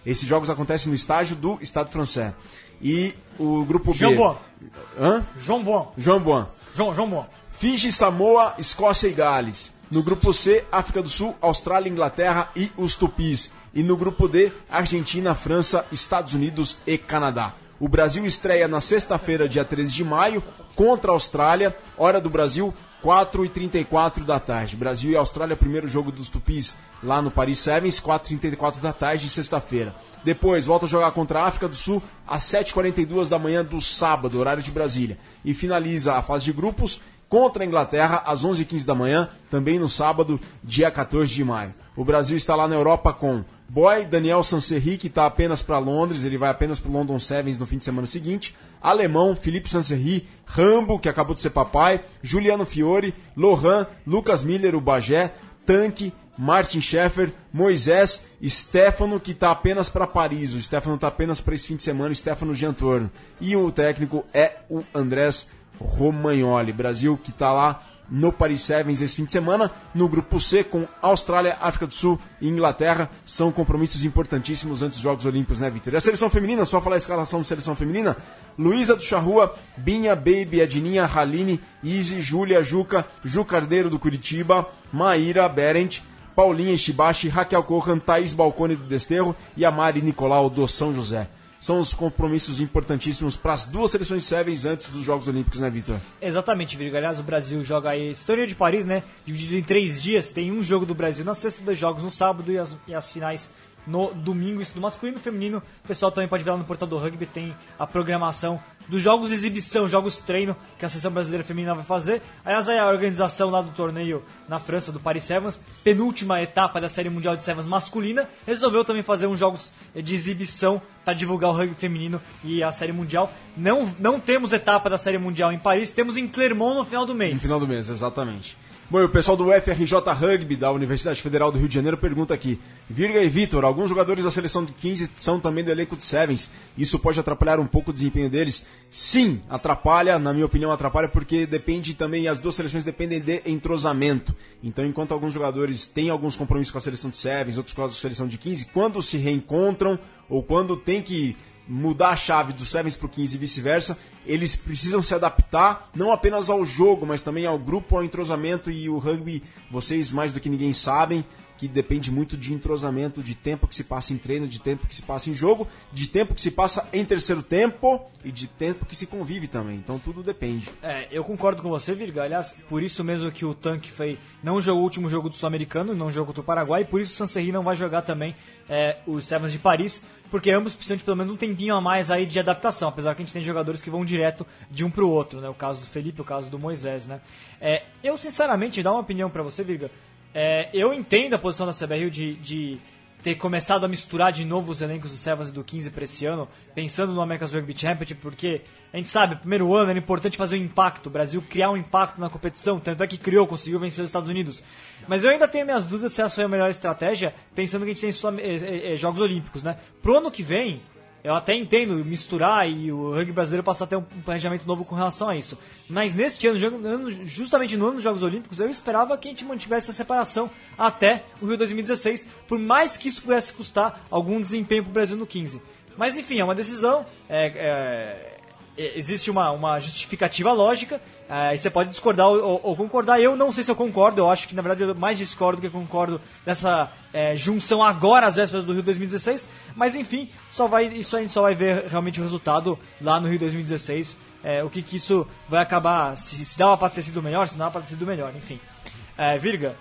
Esses jogos acontecem no estágio do Estado francês. E o grupo B... João Boa. Hã? João Bom. João Boan. João, João Bom. Fiji, Samoa, Escócia e Gales. No grupo C, África do Sul, Austrália, Inglaterra e os Tupis. E no grupo D, Argentina, França, Estados Unidos e Canadá. O Brasil estreia na sexta-feira, dia 13 de maio, contra a Austrália, hora do Brasil, 4h34 da tarde. Brasil e Austrália, primeiro jogo dos Tupis lá no Paris Sevens, 4h34 da tarde, sexta-feira. Depois, volta a jogar contra a África do Sul às 7h42 da manhã do sábado, horário de Brasília. E finaliza a fase de grupos contra a Inglaterra às 11h15 da manhã, também no sábado, dia 14 de maio. O Brasil está lá na Europa com Boy, Daniel Sanserri, que está apenas para Londres, ele vai apenas para o London Sevens no fim de semana seguinte. Alemão, Felipe Sanserri, Rambo, que acabou de ser papai, Juliano Fiore, Lohan, Lucas Miller, o Bagé, Tanque, Martin Scheffer, Moisés, Stefano, que está apenas para Paris. O Stefano está apenas para esse fim de semana, Stefano Giantorno. E o técnico é o Andrés Romagnoli. Brasil que está lá no Paris Sevens esse fim de semana. No grupo C, com Austrália, África do Sul e Inglaterra. São compromissos importantíssimos antes dos Jogos Olímpicos, né, Vitor? E a seleção feminina, só falar a escalação da seleção feminina. Luísa do Charrua, Binha, Baby, Edninha, Haline, Izzy, Júlia, Juca, Ju Cardeiro do Curitiba, Maíra, Berent, Paulinha Ishibashi, Raquel Corran, Thaís Balcone do Desterro e a Mari Nicolau do São José. São os compromissos importantíssimos para as duas seleções Sevens antes dos Jogos Olímpicos, né, Vitor? Exatamente, Virgo. Aliás, o Brasil joga aí. Torneio de Paris, né? Dividido em três dias. Tem um jogo do Brasil na sexta, dois jogos no sábado e as, e as finais no domingo. Isso do masculino e feminino. O pessoal também pode ver lá no portal do rugby. Tem a programação dos jogos de exibição, jogos treino que a seleção brasileira feminina vai fazer. Aliás, aí a organização lá do torneio na França, do Paris Sevens, penúltima etapa da Série Mundial de Sevens masculina, resolveu também fazer uns jogos de exibição para divulgar o rugby feminino e a Série Mundial. Não, não temos etapa da Série Mundial em Paris, temos em Clermont no final do No mês. final do mês, exatamente. Bom, o pessoal do FRJ Rugby da Universidade Federal do Rio de Janeiro pergunta aqui: Virga e Vitor, alguns jogadores da seleção de 15 são também do elenco de Sevens. Isso pode atrapalhar um pouco o desempenho deles? Sim, atrapalha, na minha opinião, atrapalha porque depende também, as duas seleções dependem de entrosamento. Então, enquanto alguns jogadores têm alguns compromissos com a seleção de Sevens, outros com a seleção de 15, quando se reencontram ou quando tem que mudar a chave do Sevens para o 15 e vice-versa, eles precisam se adaptar não apenas ao jogo, mas também ao grupo, ao entrosamento e o rugby, vocês mais do que ninguém sabem, que depende muito de entrosamento, de tempo que se passa em treino, de tempo que se passa em jogo, de tempo que se passa em terceiro tempo e de tempo que se convive também. Então tudo depende. É, eu concordo com você, Virga. Aliás, por isso mesmo que o Tanque foi, não jogou o último jogo do Sul-Americano, não jogou contra o Paraguai, e por isso o Sancerri não vai jogar também é, os Sevens de Paris, porque ambos precisam de pelo menos um tempinho a mais aí de adaptação, apesar que a gente tem jogadores que vão direto de um pro outro, né? O caso do Felipe, o caso do Moisés, né? É, eu, sinceramente, dar uma opinião pra você, Virga, é, eu entendo a posição da CBRU de, de ter começado a misturar de novo os elencos do Sevens e do 15 para esse ano, pensando no America's Rugby Championship, porque a gente sabe, primeiro ano era importante fazer um impacto, o Brasil criar um impacto na competição, tanto é que criou, conseguiu vencer os Estados Unidos. Mas eu ainda tenho minhas dúvidas se essa foi a melhor estratégia, pensando que a gente tem só, é, é, é, Jogos Olímpicos, né? Pro ano que vem, eu até entendo misturar e o rugby brasileiro passar a ter um planejamento novo com relação a isso. Mas neste ano, justamente no ano dos Jogos Olímpicos, eu esperava que a gente mantivesse essa separação até o Rio 2016, por mais que isso pudesse custar algum desempenho para o Brasil no 15. Mas enfim, é uma decisão. é- é- existe uma, uma justificativa lógica, é, e você pode discordar ou, ou- concordar. Eu não sei se eu concordo, eu acho que na verdade eu mais discordo do que concordo dessa é, junção agora às vésperas do Rio 2016. Mas enfim, só vai, isso a gente só vai ver realmente o resultado lá no Rio 2016. é, o que, que isso vai acabar, se, se dava pra ter sido melhor, se não dava pra ter sido melhor, enfim. É, Virga,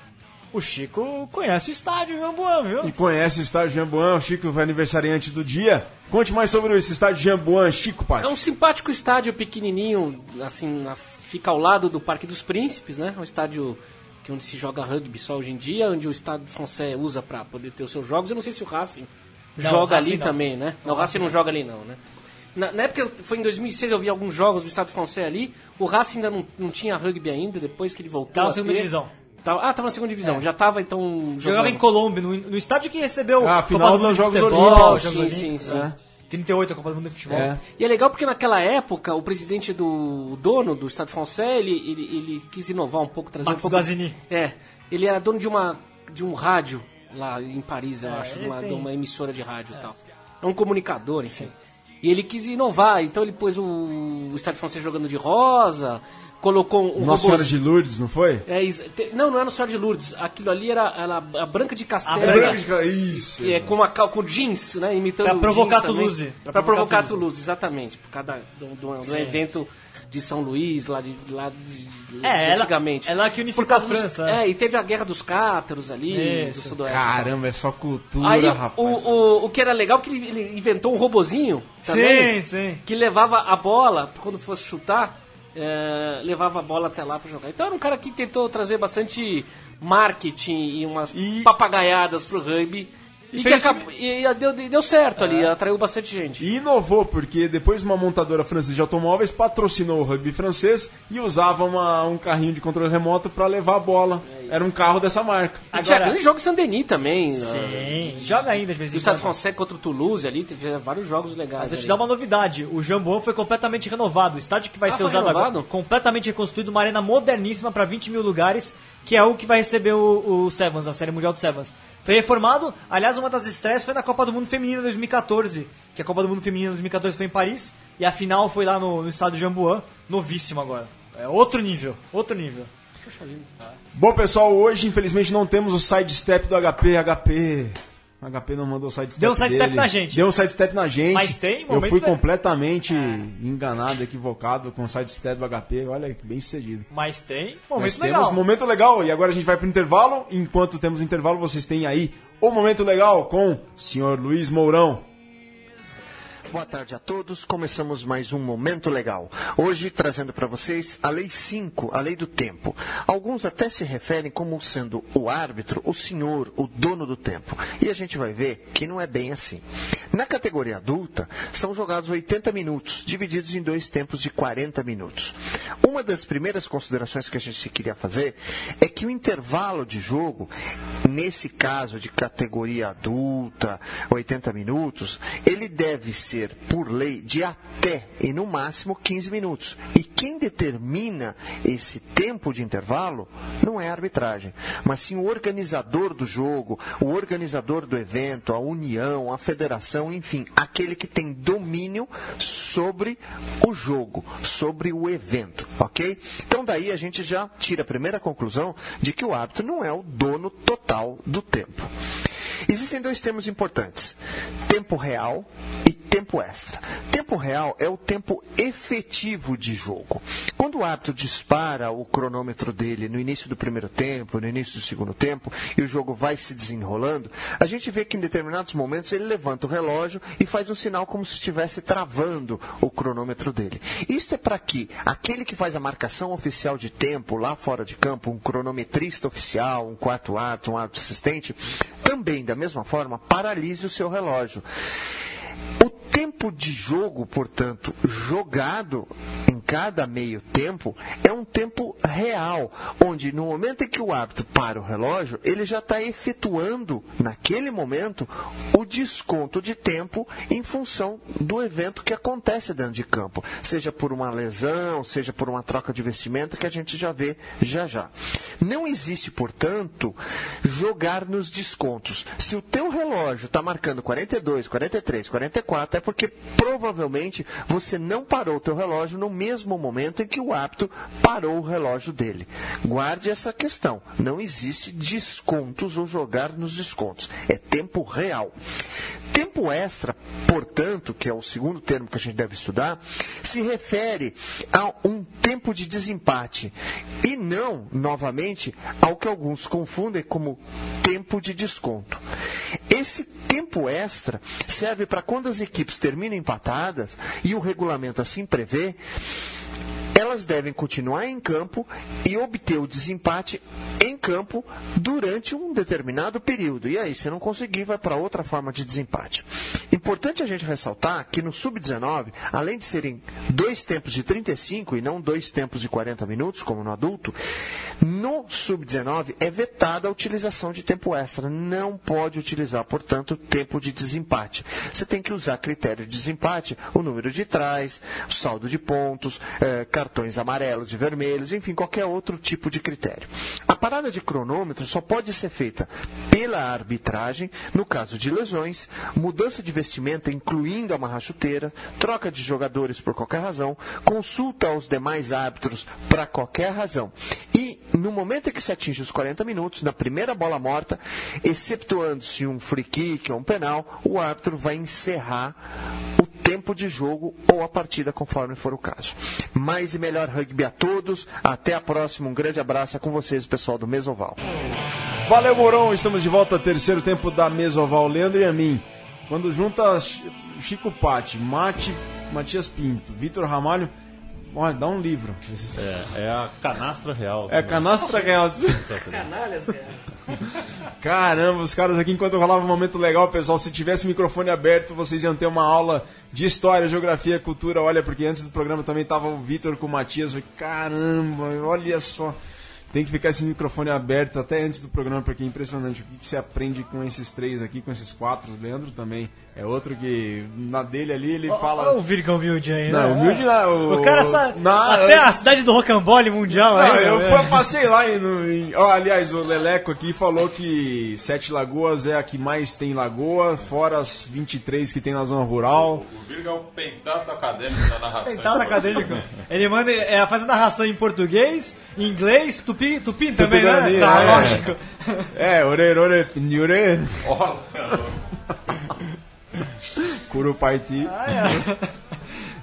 o Chico conhece o estádio Rambuan, viu? E conhece o estádio Jambuan, o Chico vai aniversariante do dia. Conte mais sobre esse estádio Jambuan, Chico, pai. É um simpático estádio pequenininho, assim, na- fica ao lado do Parque dos Príncipes, né? Um estádio que onde se joga rugby só hoje em dia, onde o Estado francês usa para poder ter os seus jogos. Eu não sei se o Racing Não, joga o Racing ali não. também, né? Não, o Racing não joga ali não, né? Na, na época, foi em 2006, eu vi alguns jogos do Estado francês ali. O Racing ainda não, não tinha rugby ainda, depois que ele voltou Tava segunda ter. divisão. Tava, ah, tava na segunda divisão. Já tava, então, Jogava jogando. em Colômbia, no, no estádio que recebeu Ah, a final dos de Jogos Futebol, Olímpicos. Sim, sim, sim. é. 38 a Copa do Mundo de Futebol. É. E é legal porque naquela época o presidente do o dono do Estado francês ele, ele, ele quis inovar um pouco, trazer Max um pouco. Guazzini. É, ele era dono de uma de um rádio lá em Paris, eu É, acho, de uma, tem- de uma emissora de rádio e tal. É um comunicador, enfim. E ele quis inovar, então ele pôs o, o Estado francês jogando de rosa, colocou um Nossa Senhora de Lourdes, não foi? É, não, não era Nossa Senhora de Lourdes. Aquilo ali era, era a Branca de Castela. Branca de Isso. Que é com, uma, com jeans, né? Imitando Pra provocar jeans também. Toulouse. Pra, Pra provocar provocar Toulouse. Toulouse, exatamente. Por causa do, do, do evento de São Luís, lá de, lá de, de É, ela- antigamente. é lá que unificou Por causa a dos- França, É, é. e teve a Guerra dos Cátaros ali, Isso. do Sudoeste. Caramba, é só cultura, Aí rapaz. o, o, o que era legal é que ele, ele inventou um robozinho também, Sim, sim. que levava a bola, quando fosse chutar, é, levava a bola até lá pra jogar. Então era um cara que tentou trazer bastante marketing e umas E- papagaiadas pro rugby. E, fez acabou- e- deu, deu certo ali, atraiu bastante gente. E inovou, porque depois uma montadora francesa de automóveis patrocinou o rugby francês e usava uma- um carrinho de controle remoto para levar a bola era um carro dessa marca. E tinha Agora- grande jogo em Saint-Denis também. Sim, joga ainda de vez E em o quando. Français contra o Toulouse ali, teve vários jogos legais. Mas eu te dar uma novidade, o Jambuão foi completamente renovado. O estádio que vai Ah, ser usado renovado? agora, completamente reconstruído, uma arena moderníssima para 20 mil lugares, que é o que vai receber o, o Sevens, a Série Mundial do Sevens. Foi reformado, aliás, uma das estreias foi na Copa do Mundo Feminina 2014, que a Copa do Mundo Feminina 2014 foi em Paris, e a final foi lá no, no estádio Jambuão, novíssimo agora. É outro nível, outro nível. Bom, pessoal, hoje infelizmente não temos o sidestep do HP. HP. HP não mandou o sidestep. Deu um sidestep na gente. Deu um sidestep na gente. Mas tem Eu fui le- completamente enganado, equivocado com o sidestep do HP. Olha, que bem sucedido. Mas tem Nós momento temos legal. momento legal. E agora a gente vai pro intervalo. Enquanto temos intervalo, vocês têm aí o momento legal com o senhor Luiz Mourão. Boa tarde a todos. Começamos mais um Momento Legal. Hoje trazendo para vocês a Lei 5, a Lei do Tempo. Alguns até se referem como sendo o árbitro, o senhor, o dono do tempo. E a gente vai ver que não é bem assim. Na categoria adulta, são jogados 80 minutos, divididos em dois tempos de 40 minutos. Uma das primeiras considerações que a gente queria fazer é que o intervalo de jogo, nesse caso de categoria adulta, 80 minutos, ele deve ser, por lei, de até e no máximo 15 minutos. E quem determina esse tempo de intervalo não é a arbitragem, mas sim o organizador do jogo, o organizador do evento, a união, a federação, enfim, aquele que tem domínio sobre o jogo, sobre o evento, ok? Então daí a gente já tira a primeira conclusão de que o árbitro não é o dono total do tempo. Existem dois termos importantes: tempo real e tempo extra. Tempo real é o tempo efetivo de jogo. Quando o árbitro dispara o cronômetro dele no início do primeiro tempo, no início do segundo tempo, e o jogo vai se desenrolando, a gente vê que em determinados momentos ele levanta o relógio e faz um sinal como se estivesse travando o cronômetro dele. Isso é para que aquele que faz a marcação oficial de tempo lá fora de campo, um cronometrista oficial, um quarto árbitro, um árbitro assistente, também da mesma forma paralise o seu relógio. O tempo de jogo, portanto, jogado em cada meio tempo, é um tempo real, onde no momento em que o árbitro para o relógio, ele já está efetuando, naquele momento, o desconto de tempo em função do evento que acontece dentro de campo, seja por uma lesão, seja por uma troca de vestimenta, que a gente já vê já já. Não existe, portanto, jogar nos descontos. Se o teu relógio está marcando 42, 43, 44, é porque provavelmente você não parou o teu relógio no mesmo momento em que o árbitro parou o relógio dele. Guarde essa questão. Não existe descontos ou jogar nos descontos. É tempo real. Tempo extra, portanto, que é o segundo termo que a gente deve estudar, se refere a um tempo de desempate e não, novamente, ao que alguns confundem como tempo de desconto. Esse tempo extra serve para quando as equipes terminam empatadas e o regulamento assim prevê, elas devem continuar em campo e obter o desempate em campo durante um determinado período. E aí, se não conseguir, vai para outra forma de desempate. Importante a gente ressaltar que no Sub-19, além de serem dois tempos de 35 e não dois tempos de 40 minutos, como no adulto, no Sub-19 é vetada a utilização de tempo extra. Não pode utilizar, portanto, tempo de desempate. Você tem que usar critério de desempate, o número de trás, o saldo de pontos, eh, cartões amarelos e vermelhos, enfim, qualquer outro tipo de critério. A parada de cronômetro só pode ser feita pela arbitragem no caso de lesões, mudança de vestimenta, incluindo a marra chuteira, troca de jogadores por qualquer razão, consulta aos demais árbitros para qualquer razão. E no momento em que se atinge os 40 minutos, na primeira bola morta, exceptuando-se um free kick ou um penal, o árbitro vai encerrar o tempo de jogo ou a partida, conforme for o caso. Mais e melhor rugby a todos. Até a próxima. Um grande abraço. É com vocês, pessoal do Mesoval. Valeu, Mourão. Estamos de volta ao terceiro tempo da Mesoval. Leandro e a mim. Quando junta Ch- Chico Patti, Mate, Matias Pinto, Vitor Ramalho, olha, dá um livro. É, é a canastra real. É canastra real. Canalhas, cara. Caramba, os caras aqui, enquanto rolava um momento legal, pessoal, se tivesse o microfone aberto, vocês iam ter uma aula de história, geografia, cultura. Olha, porque antes do programa também tava o Vitor com o Matias. Caramba, olha só. Tem que ficar esse microfone aberto até antes do programa, porque é impressionante o que, que você aprende com esses três aqui, com esses quatro. O Leandro também é outro que, na dele ali, ele fala. Olha o Virgão humilde aí, Não, né? humilde não. O cara sabe. Na- Até a cidade do rocambole mundial Não, aí. eu né? fui, passei lá em, em- ó, aliás, o Leleco aqui falou que Sete Lagoas é a que mais tem lagoa, fora as 23 que tem na zona rural. O Virga é o pentato acadêmico da narração. Tentado acadêmico. Ele manda, é, faz a narração em português, em inglês, tupi, tupi também, Tupi-Guarani, né? Tá, é. lógico. É, ore, ore, ore, Olha, Curupaiti.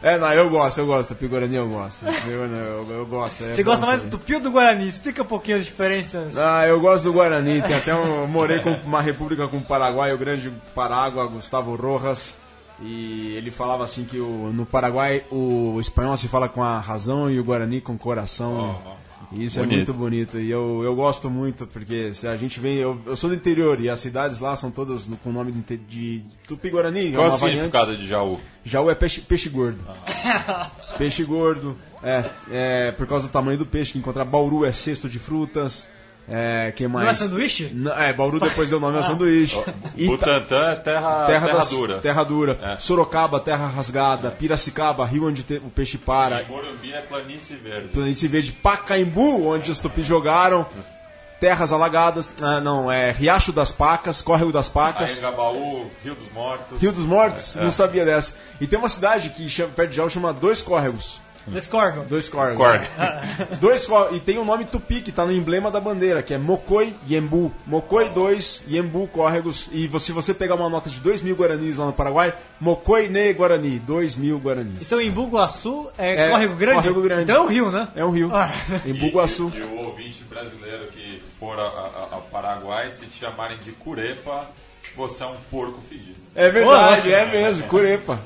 É, não, eu gosto, eu gosto, Tupi-Guarani eu gosto. Eu, eu, eu gosto. é Você gosta mais saber. do tupi ou do guarani? Explica um pouquinho as diferenças. Ah, eu gosto do Guarani. Tem até um, morei com uma república com o Paraguai, o grande Parágua, Gustavo Rojas. E ele falava assim que o, no Paraguai o espanhol se fala com a razão e o Guarani com o coração. E isso é Bonito. muito bonito. E eu, eu gosto muito, porque se a gente vem. Eu, eu sou do interior e as cidades lá são todas no- com o nome de, de Tupi-Guarani. qual é o uma variante. significado de Jaú? Jaú é peixe, peixe gordo. peixe gordo. É, é, por causa do tamanho do peixe que encontrar. Bauru é cesto de frutas. É, que mais? Não é sanduíche? Não, é, Bauru depois deu nome ao sanduíche. Butantã é terra, terra, das- dura. Terra dura. É. Sorocaba, terra rasgada. Piracicaba, rio onde te- o peixe para. E Morumbi é planície verde. Planície Verde, Pacaembu, onde os tupis jogaram. Terras alagadas. Ah, não, é Riacho das Pacas, Córrego das Pacas. Aengabaú, Rio dos Mortos. Rio dos Mortos, É, não é. sabia dessa. E tem uma cidade que chama, perto de Jaú chama Dois Córregos. Descorgam. Dois córregos. Corg. Dois có- e tem o nome Tupi que tá no emblema da bandeira, que é Mocoi Yembu. Mocoi 2, Yembu córregos. E se você pegar uma nota de 2 mil guaranis lá no Paraguai, Mocoi Ne Guarani, 2 mil guaranis. Então em Bugaçu é, É, Córrego Grande? Córrego Grande. Então é um rio, né? É um rio. Ah. Em Bugaçu. E, e o ouvinte brasileiro que for ao Paraguai, se te chamarem de curepa, você é um porco fedido. É verdade, é mesmo, Curepa.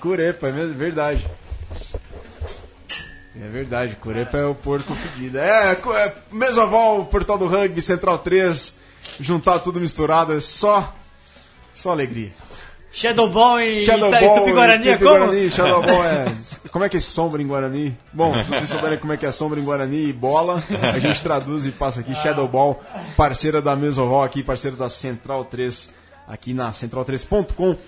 Curepa, é mesmo, verdade. É verdade, Curepa é o porco pedido. É, é Mesoval, Portal do Rugby, Central 3, juntar tudo misturado, é só, só alegria. Shadow Ball e, Shadow Ita- Ball, Tupi Guarani é Tupi como? Guarani, Shadow Ball é... Como é que é sombra em Guarani? Bom, se vocês souberem como é que é sombra em Guarani e bola, a gente traduz e passa aqui. Shadow Ball, parceira da Mesoval aqui, parceira da Central 3, aqui na central3.com.br.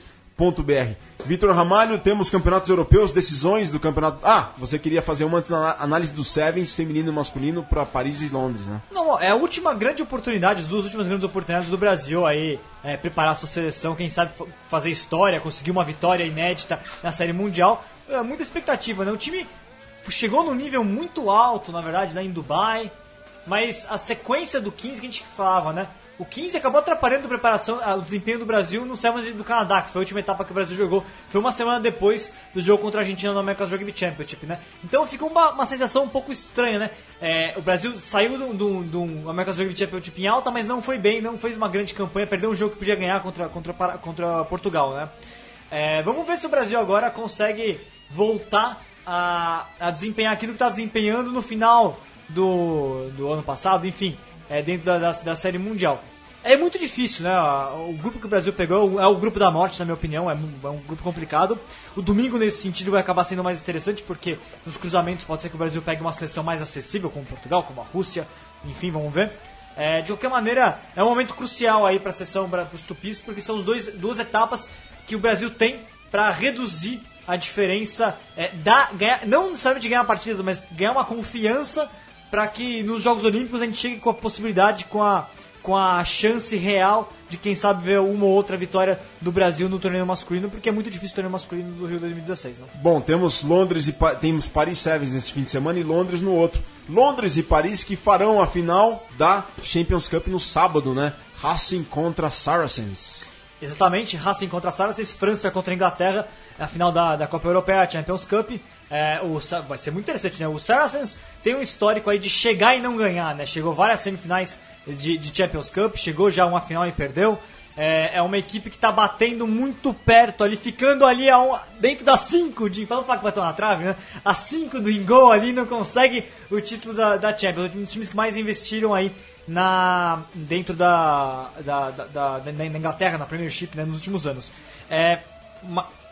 Vitor Ramalho, temos campeonatos europeus, decisões do campeonato... Ah, você queria fazer uma análise dos Sevens, feminino e masculino, para Paris e Londres, né? Não, é a última grande oportunidade, as duas últimas grandes oportunidades do Brasil aí, é, preparar sua seleção, quem sabe fa- fazer história, conseguir uma vitória inédita na Série Mundial. É, muita expectativa, né? O time chegou num nível muito alto, na verdade, lá em Dubai, mas a sequência do 15 que a gente falava, né? O 15 acabou atrapalhando a preparação, o desempenho do Brasil no Sevens do Canadá, que foi a última etapa que o Brasil jogou. Foi uma semana depois do jogo contra a Argentina no America's Rugby Championship, né? Então fica uma, uma sensação um pouco estranha, né? É, o Brasil saiu do, do, do America's Rugby Championship em alta, mas não foi bem, não fez uma grande campanha, perdeu um jogo que podia ganhar contra, contra, contra Portugal, né? É, vamos ver se o Brasil agora consegue voltar a, a desempenhar aquilo que está desempenhando no final do, do ano passado, enfim, é, dentro da, da, da Série Mundial. É muito difícil, né? O grupo que o Brasil pegou é o grupo da morte, na minha opinião, é um, é um grupo complicado. O domingo, nesse sentido, vai acabar sendo mais interessante, porque nos cruzamentos pode ser que o Brasil pegue uma seleção mais acessível, como Portugal, como a Rússia, enfim, vamos ver. É, de qualquer maneira, é um momento crucial aí para a sessão para os tupis, porque são os dois, duas etapas que o Brasil tem para reduzir a diferença, é, dar, ganhar, não necessariamente ganhar partidas, mas ganhar uma confiança para que nos Jogos Olímpicos a gente chegue com a possibilidade, com a, com a chance real de quem sabe ver uma ou outra vitória do Brasil no torneio masculino, porque é muito difícil o torneio masculino do Rio 2016. Não? Bom, temos Londres e Pa- temos Paris Sevens nesse fim de semana e Londres no outro. Londres e Paris que farão a final da Champions Cup no sábado, né? Racing contra Saracens. Exatamente, Racing contra Saracens, França contra Inglaterra, a final da, da Copa Europeia, a Champions Cup. É, o, vai ser muito interessante, né? O Saracens tem um histórico aí de chegar e não ganhar, né? Chegou várias semifinais de, de Champions Cup, chegou já uma final e perdeu. É, é uma equipe que está batendo muito perto ali, ficando ali um- dentro das 5 de. Vamos falar que bateu na trave, né? A 5 do Ingol ali não consegue o título da, da Champions. Um dos times que mais investiram aí na dentro da, da, da, da- da- Inglaterra, na Premiership, né, nos últimos anos. É,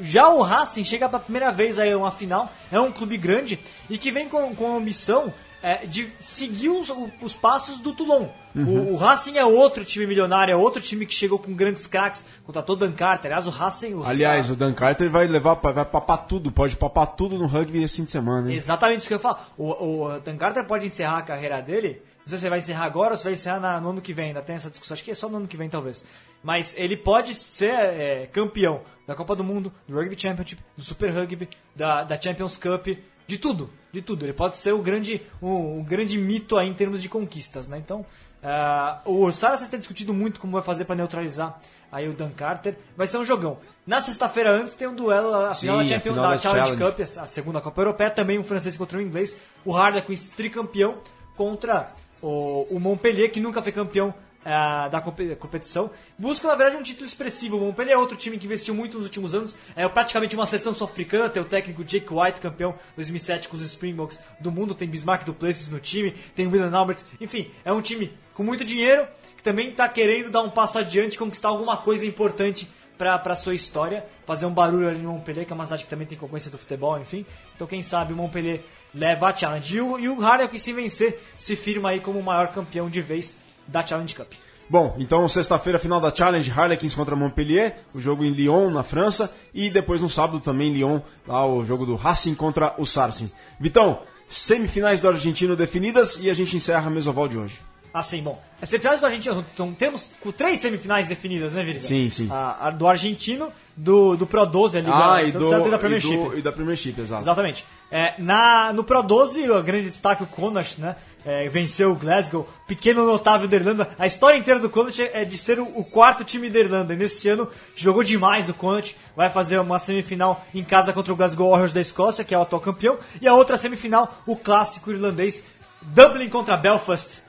já o Racing chega pela primeira vez aí a uma final, é um clube grande e que vem com, com a ambição é, de seguir os, os passos do Toulon. Uhum. O, o Racing é outro time milionário, é outro time que chegou com grandes craques, contratou Dan Carter. Aliás, o Racing... O Aliás, o Dan Carter vai levar, vai papar tudo, pode papar tudo no rugby esse fim de semana, hein? Exatamente isso que eu falar. O, o Dan Carter pode encerrar a carreira dele. Não sei se vai encerrar agora ou se vai encerrar na- no ano que vem. Ainda tem essa discussão. Acho que é só no ano que vem, talvez. Mas ele pode ser é, campeão da Copa do Mundo, do Rugby Championship, do Super Rugby, da, da Champions Cup, de tudo. De tudo. Ele pode ser o grande, o, o grande mito aí em termos de conquistas, né? Então, ah, o Saracens tem discutido muito como vai fazer para neutralizar aí o Dan Carter. Vai ser um jogão. Na sexta-feira antes tem um duelo, a final Sim, da, a Champions, final da da Challenge Challenge. Cup, a segunda Copa Europeia, também um francês contra um inglês, o Harlequins tricampeão contra o, o Montpellier, que nunca foi campeão ah, da compe- competição. Busca, na verdade, um título expressivo. O Montpellier é outro time que investiu muito nos últimos anos, é praticamente uma seleção sul-africana, tem o técnico Jake White, campeão 2007 com os Springboks do mundo, tem Bismarck Duplessis no time, tem William Albert, enfim, é um time com muito dinheiro, que também está querendo dar um passo adiante, conquistar alguma coisa importante para sua história, fazer um barulho ali no Montpellier, que é uma cidade que também tem concorrência do futebol, enfim. Então, quem sabe o Montpellier leva a Challenge. E o, e o Harlequin, se vencer, se firma aí como o maior campeão de vez da Challenge Cup. Bom, então sexta-feira, final da Challenge, Harlequins contra Montpellier, o jogo em Lyon, na França, e depois no sábado também Lyon, lá o jogo do Racing contra o Saracen. Vitão, semifinais do Argentino definidas e a gente encerra a mesoval de hoje. Assim, bom, as semifinais do Argentino, então, temos com três semifinais definidas, né, Viriga? Sim, sim. A, a do Argentino, do, do Pro 12, ali, Ah, da, e do, da e Premiership. do, e da Premiership, exato. Exatamente. É, na, no Pro 12, o grande destaque, o Connacht, né? É, venceu o Glasgow, pequeno notável da Irlanda. A história inteira do Connacht é de ser o, quarto time da Irlanda. E nesse ano jogou demais o Connacht. Vai fazer uma semifinal em casa contra o Glasgow Warriors da Escócia, que é o atual campeão. E a outra semifinal, o clássico irlandês, Dublin contra Belfast.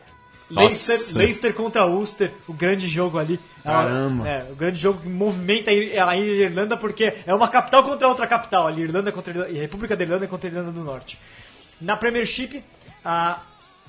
Leicester. Leicester contra Ulster, o grande jogo ali. Caramba. É, o grande jogo que movimenta a Ir- a Irlanda porque é uma capital contra outra capital, ali, Irlanda contra Irlanda, e República da Irlanda contra a Irlanda do Norte. Na Premiership, ah,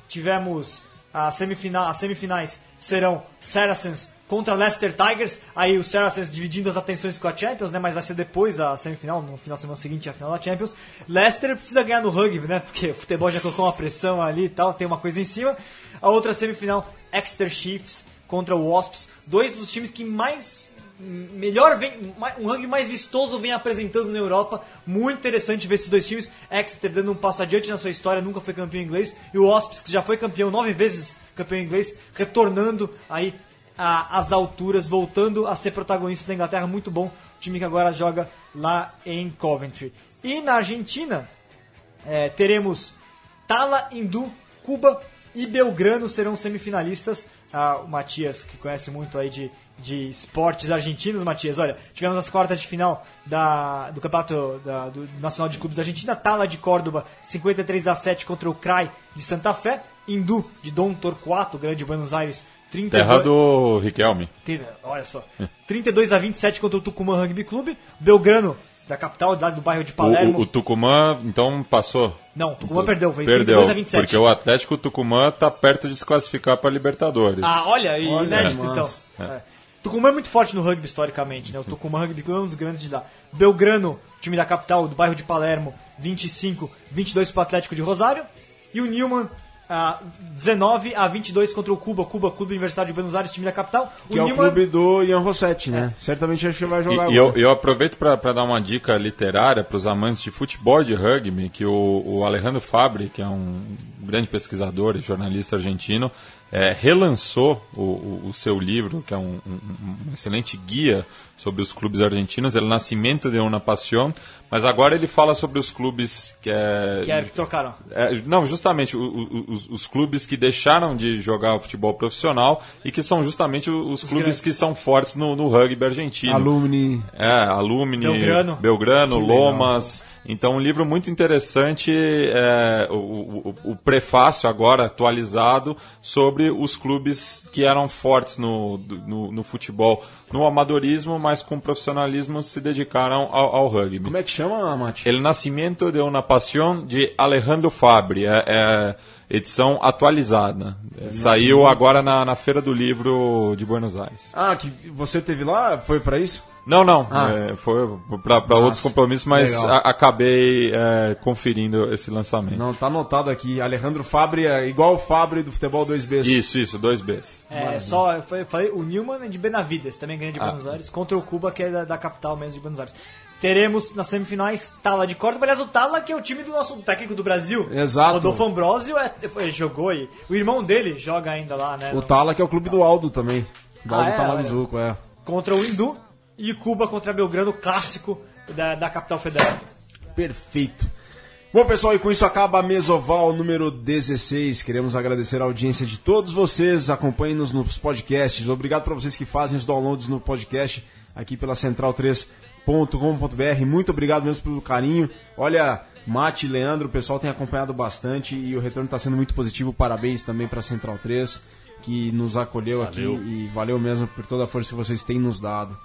tivemos a semifinal, as semifinais serão Saracens contra Leicester Tigers, aí o Saracens dividindo as atenções com a Champions, né, mas vai ser depois a semifinal, no final de semana seguinte a final da Champions. Leicester precisa ganhar no rugby, né, porque o futebol já colocou uma pressão ali e tal, tem uma coisa em cima. A outra semifinal, Exeter Chiefs contra o Wasps, dois dos times que mais melhor vem, um rugby mais vistoso vem apresentando na Europa. Muito interessante ver esses dois times. Exeter dando um passo adiante na sua história, nunca foi campeão inglês. E o Wasps, que já foi campeão nove vezes campeão inglês, retornando aí às alturas, voltando a ser protagonista da Inglaterra. Muito bom. Time que agora joga lá em Coventry. E na Argentina, é, teremos Tala, Hindu, Cuba e Belgrano serão semifinalistas. Ah, o Matias, que conhece muito aí de, de esportes argentinos, Matias, olha, tivemos as quartas de final da, do Campeonato da- do Nacional de Clubes da Argentina. Tala de Córdoba, 53 a 7 contra o CRAI de Santa Fé. Hindu de Dom Torquato, grande Buenos Aires, 32, Terra do Riquelme. Olha só. 32 a 27 contra o Tucumã Rugby Clube. Belgrano, da capital, lá do bairro de O, Palermo. o- o Tucumã, então, passou. Não, o Tucumã perdeu, foi Perdeu, 32 a 27. porque o Atlético Tucumã tá perto de se classificar para Libertadores. Ah, olha, e Olha, inédito então. É. Tucumã é muito forte no rugby historicamente, né? O Tucumã Rugby é um dos grandes de lá. Belgrano, time da capital, do bairro de Palermo, 25, 22 para o Atlético de Rosário. E o Newman, ah, 19 a 22 contra o Cuba, Cuba Clube Universitário de Buenos Aires, time da capital. Que é o clube do Ian Rossetti, né? Certamente acho que vai E, jogar e eu, agora. eu aproveito para dar uma dica literária para os amantes de futebol e de rugby, que o, o Alejandro Fabri, que é um grande pesquisador e jornalista argentino, é, relançou o, o- o seu livro, que é um, um- um excelente guia sobre os clubes argentinos, El Nascimento de una Pasión, mas agora ele fala sobre os clubes que é, Que é que trocaram. é, não, justamente o- o- os, os clubes que deixaram de jogar futebol profissional e que são justamente o- os, clubes grandes. que são fortes no, no rugby argentino. Alumni. É, Alumni, Belgrano. Belgrano, Que legal. Lomas. Então, um livro muito interessante, é, o, o- o prefácio agora atualizado sobre os clubes que eram fortes no, no, no futebol, no amadorismo, mas com profissionalismo se dedicaram ao, ao rugby. Como é que chama, Mati? El Nascimento de una Pasión de Alejandro Fabri. É, é edição atualizada. É, Saiu agora na, na Feira do Livro de Buenos Aires. Ah, que você teve lá? Foi pra isso? Não, não. Ah. é, foi para outros compromissos, mas a- acabei é, conferindo esse lançamento. Não, tá anotado aqui. Alejandro Fabri é igual o Fabri do futebol 2B. Isso, isso, dois Bs. É, só, foi, foi o Newman de Benavides, também grande de Ah. Buenos Aires, contra o Cuba, que é da, da capital mesmo de Buenos Aires. Teremos nas semifinais Tala de Córdoba. Aliás, o Tala que é o time do nosso técnico do Brasil. Exato. Rodolfo Ambrosio é, foi- jogou e o irmão dele joga ainda lá, né? O no- Tala que é o clube do Aldo também. Do Ah, Aldo é? Tamarizuco, é. Contra o Hindu e Cuba contra Belgrano, clássico da, da capital federal. Perfeito. Bom, pessoal, e com isso acaba a Mesoval número 16. Queremos agradecer a audiência de todos vocês. Acompanhem-nos nos podcasts. Obrigado para vocês que fazem os downloads no podcast aqui pela central3.com.br. Muito obrigado mesmo pelo carinho. Olha, Mate e Leandro, o pessoal tem acompanhado bastante e o retorno está sendo muito positivo. Parabéns também para a Central 3, que nos acolheu Valeu. aqui e valeu mesmo por toda a força que vocês têm nos dado.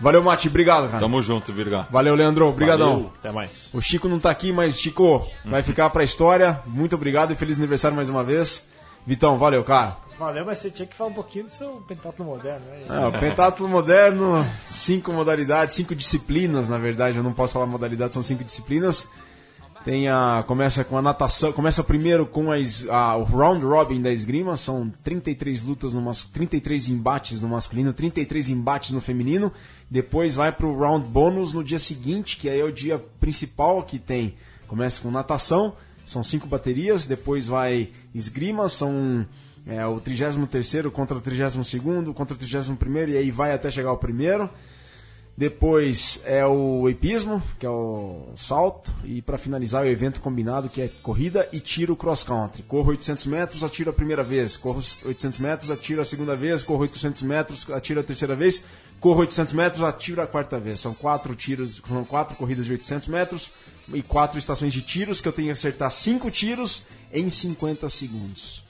Valeu, Mate. Obrigado, cara. Tamo junto, Virga. Valeu, Leandro. Obrigadão. Valeu, Até mais. O Chico não tá aqui, mas Chico, vai ficar pra história. Muito obrigado e feliz aniversário mais uma vez. Vitão, valeu, cara. Valeu, mas você tinha que falar um pouquinho do seu pentátulo moderno. Né? É, o pentátulo moderno, cinco modalidades, cinco disciplinas, na verdade, eu não posso falar modalidade, são cinco disciplinas. Tem a, começa com a natação, começa primeiro com a, es- a- o round robin da esgrima, são 33 lutas no mas, 33 embates no masculino, 33 embates no feminino. Depois vai pro round bônus no dia seguinte, que aí é o dia principal que tem. Começa com natação, são cinco baterias, depois vai esgrima, são é, o 33 contra o 32 contra o 31 e aí vai até chegar ao primeiro. Depois é o epismo, que é o salto. E para finalizar o evento combinado, que é corrida e tiro cross country. Corro 800 metros, atiro a primeira vez. Corro 800 metros, atiro a segunda vez. Corro 800 metros, atiro a terceira vez. Corro 800 metros, atiro a quarta vez. São quatro tiros, são quatro corridas de 800 metros e quatro estações de tiros que eu tenho que acertar cinco tiros em 50 segundos.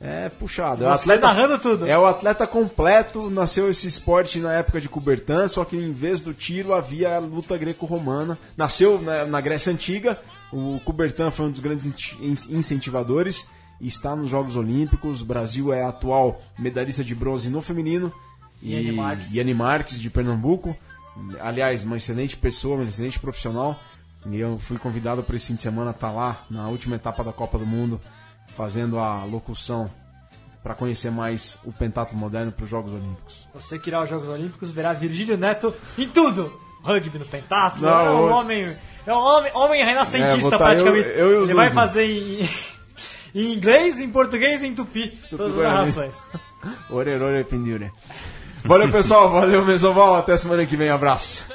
É puxado. É o Você narrando tudo. é o atleta completo, nasceu esse esporte na época de Coubertin, só que em vez do tiro havia a luta greco-romana. Nasceu na, na Grécia Antiga, o Coubertin foi um dos grandes in- incentivadores, está nos Jogos Olímpicos, o Brasil é atual medalhista de bronze no feminino. E Iane Marques. Marques, de Pernambuco. Aliás, uma excelente pessoa, uma excelente profissional. E eu fui convidado para esse fim de semana estar lá na última etapa da Copa do Mundo, fazendo a locução para conhecer mais o pentatlo moderno para os Jogos Olímpicos. Você que irá aos Jogos Olímpicos verá Virgílio Neto em tudo. Rugby no pentátulo. Não, é um eu- homem, é um homem, homem É, renascentista vou tá praticamente. eu- eu Ele vai fazer em, em inglês, em português e em tupi. todas as narrações. Ore, ore, pendure. Valeu, pessoal. Valeu, Mesoval. Até semana que vem. Abraço.